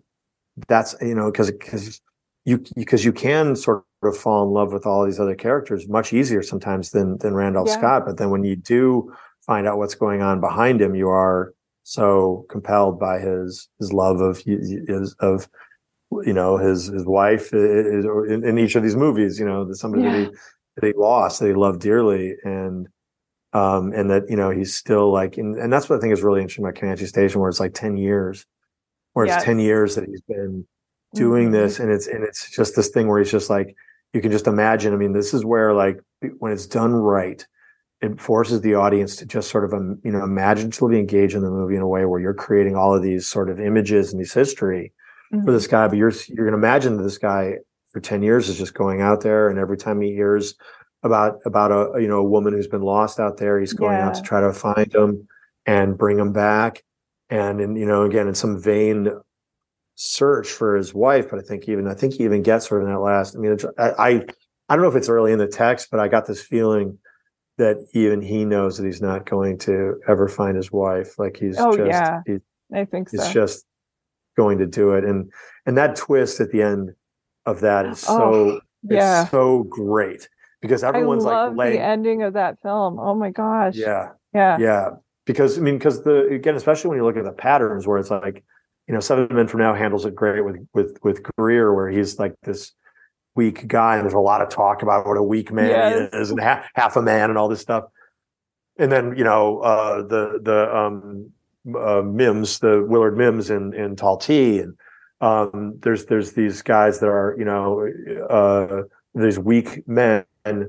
that's you know because because you because you can sort of fall in love with all these other characters much easier sometimes than than Randolph yeah. Scott but then when you do find out what's going on behind him you are so compelled by his his love of his of you know his his wife is, in, in, each of these movies. You know, somebody yeah. that, he, that he lost that he loved dearly, and um, and that you know he's still like, and, and that's what I think is really interesting about Comanche Station, where it's like ten years, where yes. it's ten years that he's been doing mm-hmm. this, and it's and it's just this thing where he's just like, you can just imagine. I mean, this is where like when it's done right, it forces the audience to just sort of um, you know imaginatively engage in the movie in a way where you're creating all of these sort of images and these history mm-hmm. for this guy but you're you're going to imagine that this guy for 10 years is just going out there and every time he hears about about a you know a woman who's been lost out there he's going yeah. out to try to find them and bring them back and in you know again in some vain search for his wife but i think even i think he even gets her in that last i mean I, I i don't know if it's early in the text but i got this feeling that even he knows that he's not going to ever find his wife. Like he's oh, just, yeah. He, I think he's so. just going to do it. And and that twist at the end of that is oh, so oh, yeah. so great because everyone's I love like the ending of that film. Oh my gosh. Yeah. Yeah. Yeah. Because I mean, because the again, especially when you look at the patterns where it's like, you know, Seven Men from Now handles it great with with with Greer, where he's like this weak guy. And there's a lot of talk about what a weak man yes. is and half, half a man and all this stuff. And then, you know, uh, the, the, um, uh, Mims, the Willard Mims in, in Tall T. And, um, there's, there's these guys that are, you know, uh, these weak men. And,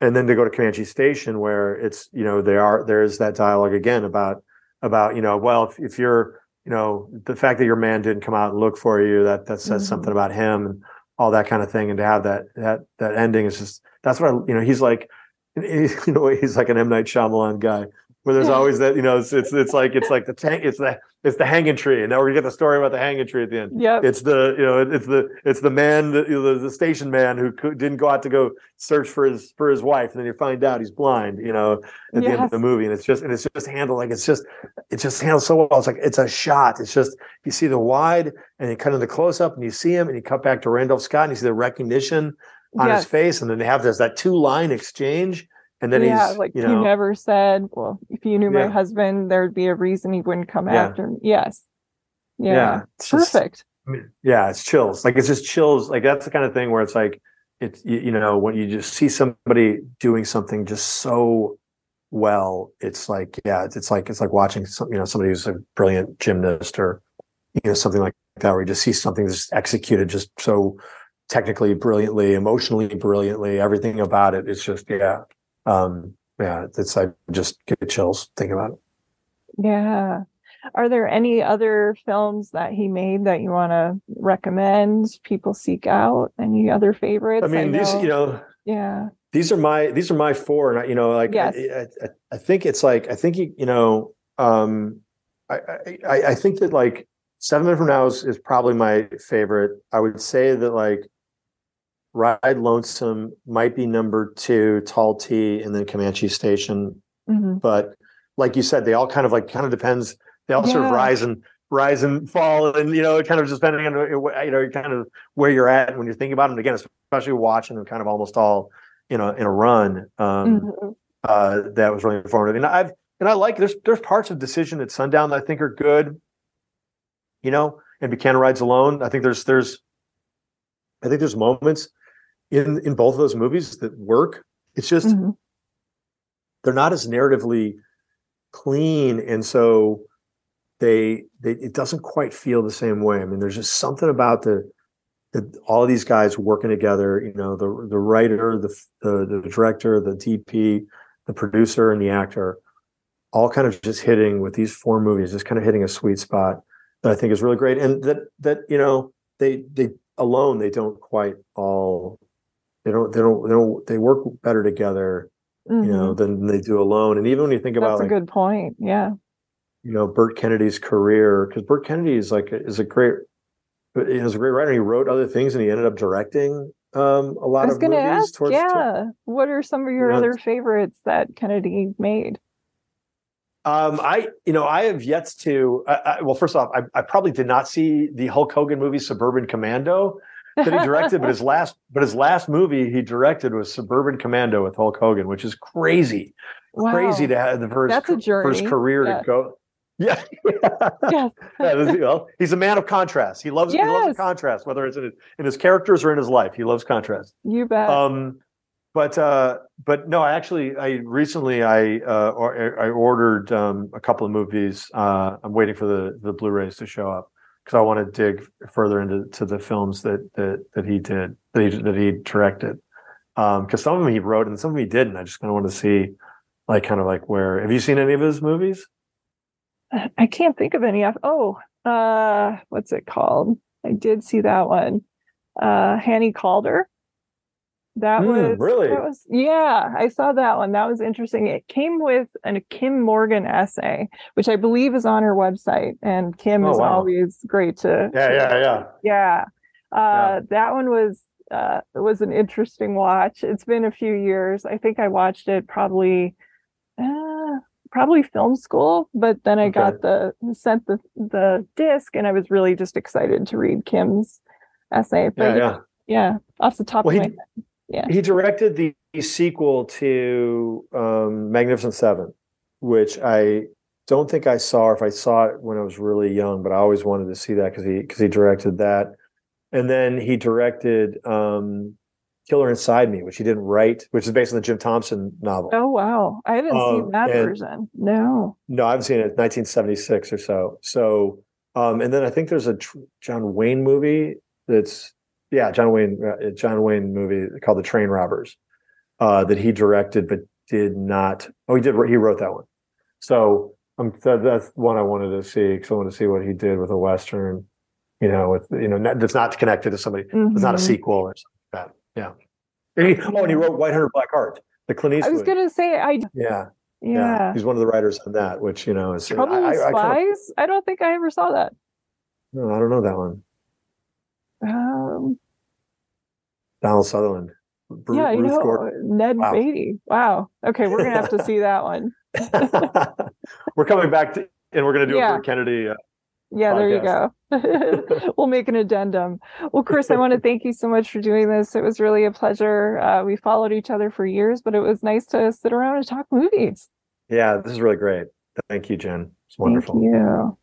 then to go to Comanche Station where it's, you know, there are, there's that dialogue again about, about, you know, well, if, if you're, you know, the fact that your man didn't come out and look for you, that, that says mm-hmm. something about him and all that kind of thing, and to have that that that ending is just that's what I, you know. He's like, you know, he's like an M Night Shyamalan guy, where there's always that you know it's it's, it's like it's like the tank it's the it's the hanging tree and now we're gonna get the story about the hanging tree at the end. Yeah it's the you know it's the it's the man the, you know, the station man who didn't go out to go search for his for his wife and then you find out he's blind you know at yes. the end of the movie and it's just and it's just handled like it's just it just handled so well. It's like it's a shot. It's just you see the wide and you cut in the close up and you see him and you cut back to Randolph Scott and you see the recognition on yes. his face and then they have this that two line exchange and then yeah, he's like you, know, you never said, well, if you knew yeah. my husband, there'd be a reason he wouldn't come yeah. after me. Yes. Yeah. yeah Perfect. Just, I mean, yeah, it's chills. Like it's just chills. Like that's the kind of thing where it's like it's you, you know, when you just see somebody doing something just so well, it's like, yeah, it's like it's like watching some, you know, somebody who's a brilliant gymnast or you know, something like that, where you just see something just executed just so technically brilliantly, emotionally brilliantly, everything about it. It's just, yeah, um, yeah, it's I just get chills thinking about it. Yeah. Are there any other films that he made that you want to recommend people seek out? Any other favorites? I mean, I these, you know, yeah, these are my these are my four, and I, you know, like yes. I, I, I think it's like I think you, you know, um, I, I I think that like Seven Men from Now is, is probably my favorite. I would say that like Ride Lonesome might be number two, Tall T, and then Comanche Station. Mm-hmm. But like you said, they all kind of like kind of depends. They all yeah. sort of rise and rise and fall, and you know, it kind of just depending on you know, kind of where you're at when you're thinking about them. Again, especially watching them kind of almost all, you know, in a run. Um, mm-hmm. uh, that was really informative, and I've and I like there's there's parts of Decision at Sundown that I think are good. You know, and Buchanan rides alone. I think there's there's I think there's moments in in both of those movies that work. It's just mm-hmm. they're not as narratively clean, and so they they it doesn't quite feel the same way. I mean, there's just something about the the all of these guys working together. You know, the the writer, the the, the director, the DP, the producer, and the actor, all kind of just hitting with these four movies, just kind of hitting a sweet spot that I think is really great, and that that you know they they alone they don't quite all they don't they don't they don't they work better together mm-hmm. you know mm-hmm. than they do alone and even when you think about that's like, a good point yeah you know Burt Kennedy's career because Burt Kennedy is like is a great he was a great writer he wrote other things and he ended up directing um a lot I was of gonna movies ask, towards, yeah what are some of your you know, other favorites that Kennedy made um, I, you know, I have yet to. I, I, well, first off, I, I, probably did not see the Hulk Hogan movie Suburban Commando, that he directed, but his last but his last movie he directed was Suburban Commando with Hulk Hogan, which is crazy, wow. crazy to have his, for his career yeah. to go. Yeah. Yes. Yeah, well, he's a man of contrast. He loves he loves contrast, whether it's in his, in his characters or in his life. He loves contrast. You bet. Um, but uh, but no, I actually I recently I uh, or, I ordered um, a couple of movies. Uh, I'm waiting for the the Blu-rays to show up because I want to dig further into to the films that that that he did that he that he directed. Because some of them he wrote and some of them he didn't. I just kind of want to see, like, kind of like where. Have you seen any of his movies? I can't think of any. of- Oh, uh, what's it called? I did see that one. Uh, Hannie Caulder. That Hmm, was really? That was yeah. I saw that one. That was interesting. It came with an, a Kim Morgan essay, which I believe is on her website. And Kim Oh, is wow. always great to Yeah, yeah, yeah. yeah. Yeah. Uh, that one was uh, was an interesting watch. It's been a few years. I think I watched it probably uh, probably film school, but then I got the sent the the disc and I was really just excited to read Kim's essay. But Yeah, yeah. yeah, off the top Well, of my head. Yeah. He directed the sequel to um, Magnificent Seven, which I don't think I saw. Or if I saw it when I was really young, but I always wanted to see that because he because he directed that, and then he directed um, Killer Inside Me, which he didn't write, which is based on the Jim Thompson novel. Oh wow. I haven't Um, seen that version. No. No, I haven't seen it. 1976 or so. So, um, and then I think there's a tr- John Wayne movie that's yeah, John Wayne, uh, John Wayne movie called The Train Robbers uh, that he directed but did not. Oh, he did. He wrote that one. So um, that, that's one I wanted to see because I want to see what he did with a western. You know, with you know that's not connected to somebody. It's not a Mhm. sequel or something like that. Yeah. And he, oh, and he wrote White Hunter Black Heart, the Clint Eastwood. I was gonna say I yeah, yeah. yeah, He's one of the writers on that, which you know is Trouble I- I- I kinda- Spies? I don't think I ever saw that. No, I don't know that one. Um, Donald Sutherland. Bru- yeah, you know, Gordon. Ned Wow. Beatty. Wow. Okay, we're gonna have to see that one. we're coming back to, and we're going to do Yeah. a Burt Kennedy. Uh, Yeah, there you go. we'll make an addendum. Well, Chris, I want to thank you so much for doing this. It was really a pleasure. Uh, we followed each other for years, but it was nice to sit around and talk movies. yeah, this is really great. Thank you, Jen. It's wonderful. Thank you.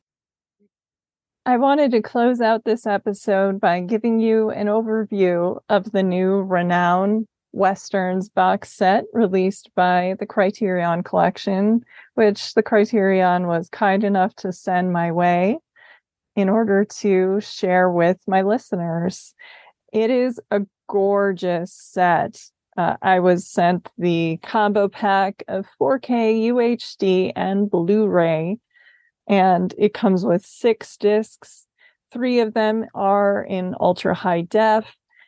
I wanted to close out this episode by giving you an overview of the new Ranown Westerns box set released by the Criterion Collection, which the Criterion was kind enough to send my way in order to share with my listeners. It is a gorgeous set. Uh, I was sent the combo pack of 4K UHD and Blu ray, and it comes with six discs. Three of them are in ultra high def,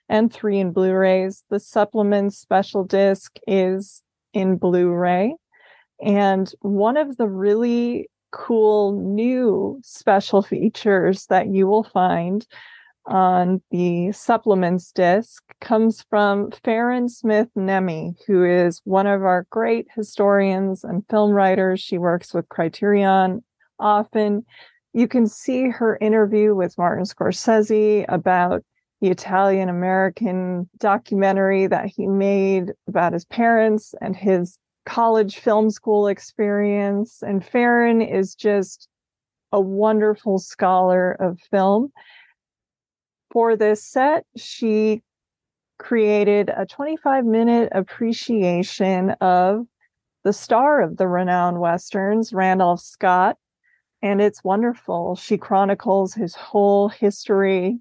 and three in Blu rays. The supplement special disc is in Blu ray. And one of the really cool new special features that you will find on the supplements disc comes from Farran Smith Nehme, who is one of our great historians and film writers. She works with Criterion often. You can see her interview with Martin Scorsese about the Italian American documentary that he made about his parents and his college film school experience. And Farran is just a wonderful scholar of film. For this set, she created a 25 minute appreciation of the star of the Ranown Westerns, Randolph Scott. And it's wonderful. She chronicles his whole history,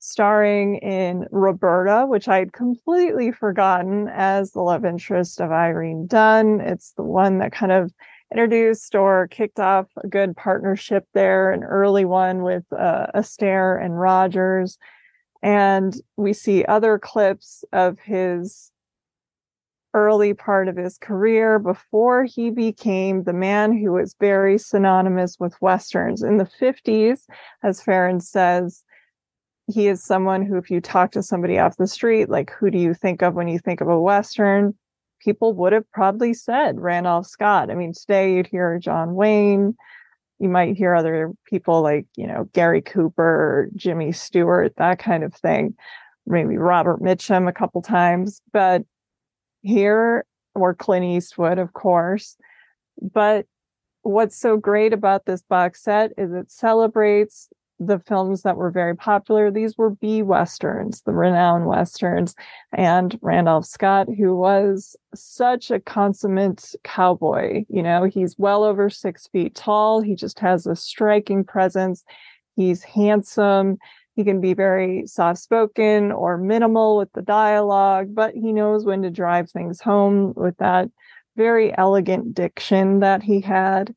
starring in Roberta, which I'd completely forgotten as the love interest of Irene Dunne. It's the one that kind of introduced or kicked off a good partnership there, an early one with uh, Astaire and Rogers. And we see other clips of his early part of his career before he became the man who was very synonymous with Westerns. In the 50s, as Farran says, he is someone who, if you talk to somebody off the street, like, who do you think of when you think of a Western? People would have probably said Randolph Scott. I mean, today you'd hear John Wayne. You might hear other people like, you know, Gary Cooper Jimmy Stewart, that kind of thing. Maybe Robert Mitchum a couple times. But here, or Clint Eastwood, of course. But what's so great about this box set is it celebrates the films that were very popular. These were B westerns, the Ranown westerns, and Randolph Scott, who was such a consummate cowboy. You know, he's well over six feet tall. He just has a striking presence. He's handsome. He can be very soft spoken or minimal with the dialogue, but he knows when to drive things home with that very elegant diction that he had.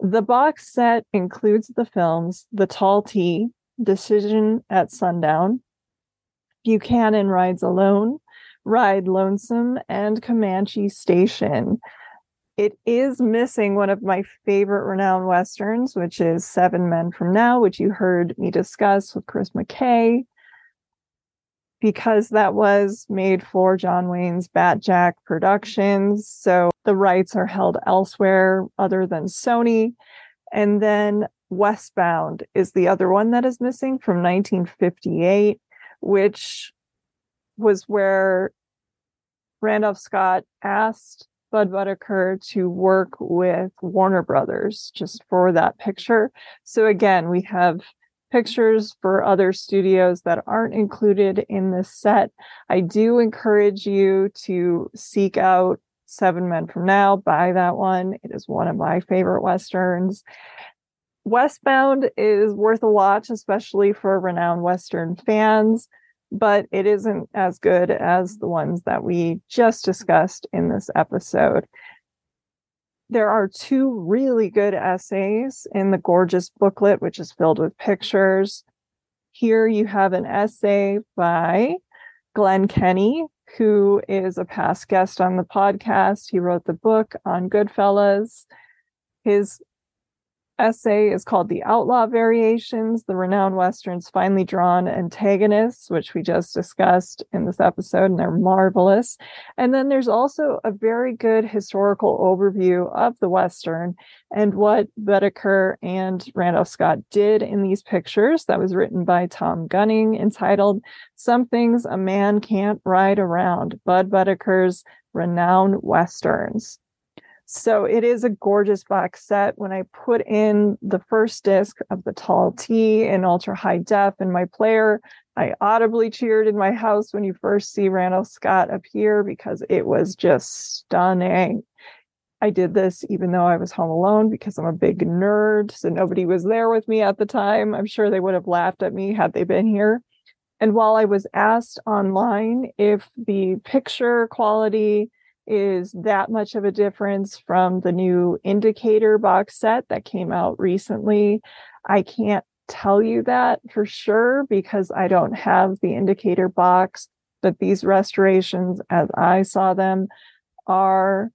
The box set includes the films The Tall T, Decision at Sundown, Buchanan Rides Alone, Ride Lonesome, and Comanche Station. It is missing one of my favorite Ranown westerns, which is Seven Men from Now, which you heard me discuss with Chris McKay because that was made for John Wayne's Batjac Productions. So the rights are held elsewhere other than Sony. And then Westbound is the other one that is missing from 1958, which was where Randolph Scott asked Budd Boetticher to work with Warner Brothers just for that picture. So again, we have pictures for other studios that aren't included in this set. I do encourage you to seek out Seven Men from Now, buy that one. It is one of my favorite Westerns. Westbound is worth a watch, especially for Ranown Western fans, but it isn't as good as the ones that we just discussed in this episode there are two really good essays in the gorgeous booklet, which is filled with pictures. Here you have an essay by Glenn Kenny, who is a past guest on the podcast. He wrote the book on Goodfellas. His essay is called The Outlaw Variations, the Ranown Westerns finely drawn antagonists, which we just discussed in this episode, and they're marvelous. And then there's also a very good historical overview of the Western and what Boetticher and Randolph Scott did in these pictures that was written by Tom Gunning, entitled Some Things a Man Can't Ride Around, Budd Boetticher's Ranown Westerns. So it is a gorgeous box set. When I put in the first disc of the Tall T in ultra high def in my player, I audibly cheered in my house when you first see Randolph Scott appear because it was just stunning. I did this even though I was home alone because I'm a big nerd. So nobody was there with me at the time. I'm sure they would have laughed at me had they been here. And while I was asked online if the picture quality is that much of a difference from the new indicator box set that came out recently. I can't tell you that for sure because I don't have the indicator box, but these restorations, as I saw them, are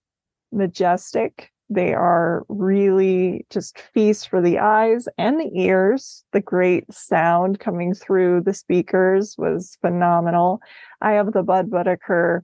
majestic. They are really just feast for the eyes and the ears. The great sound coming through the speakers was phenomenal. I have the Budd Boetticher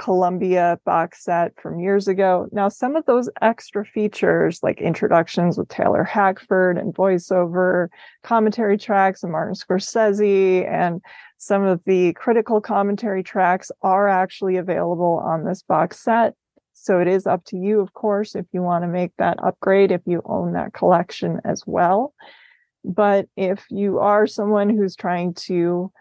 Columbia box set from years ago. Now, some of those extra features, like introductions with Taylor Hackford and voiceover, commentary tracks and Martin Scorsese, and some of the critical commentary tracks are actually available on this box set. So it is up to you, of course, if you want to make that upgrade, if you own that collection as well. But if you are someone who's trying to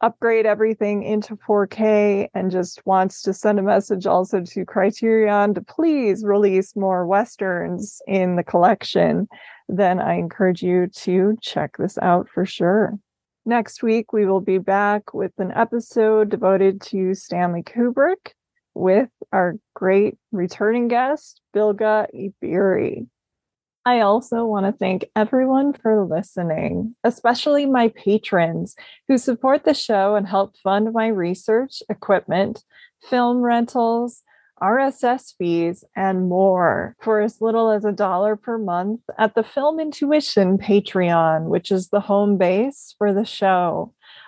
upgrade everything into 4K and just wants to send a message also to Criterion to please release more Westerns in the collection, then I encourage you to check this out for sure. Next week, we will be back with an episode devoted to Stanley Kubrick with our great returning guest, Bilge Ebiri. I also want to thank everyone for listening, especially my patrons who support the show and help fund my research, equipment, film rentals, RSS fees, and more for as little as a dollar per month at the Film Intuition Patreon, which is the home base for the show.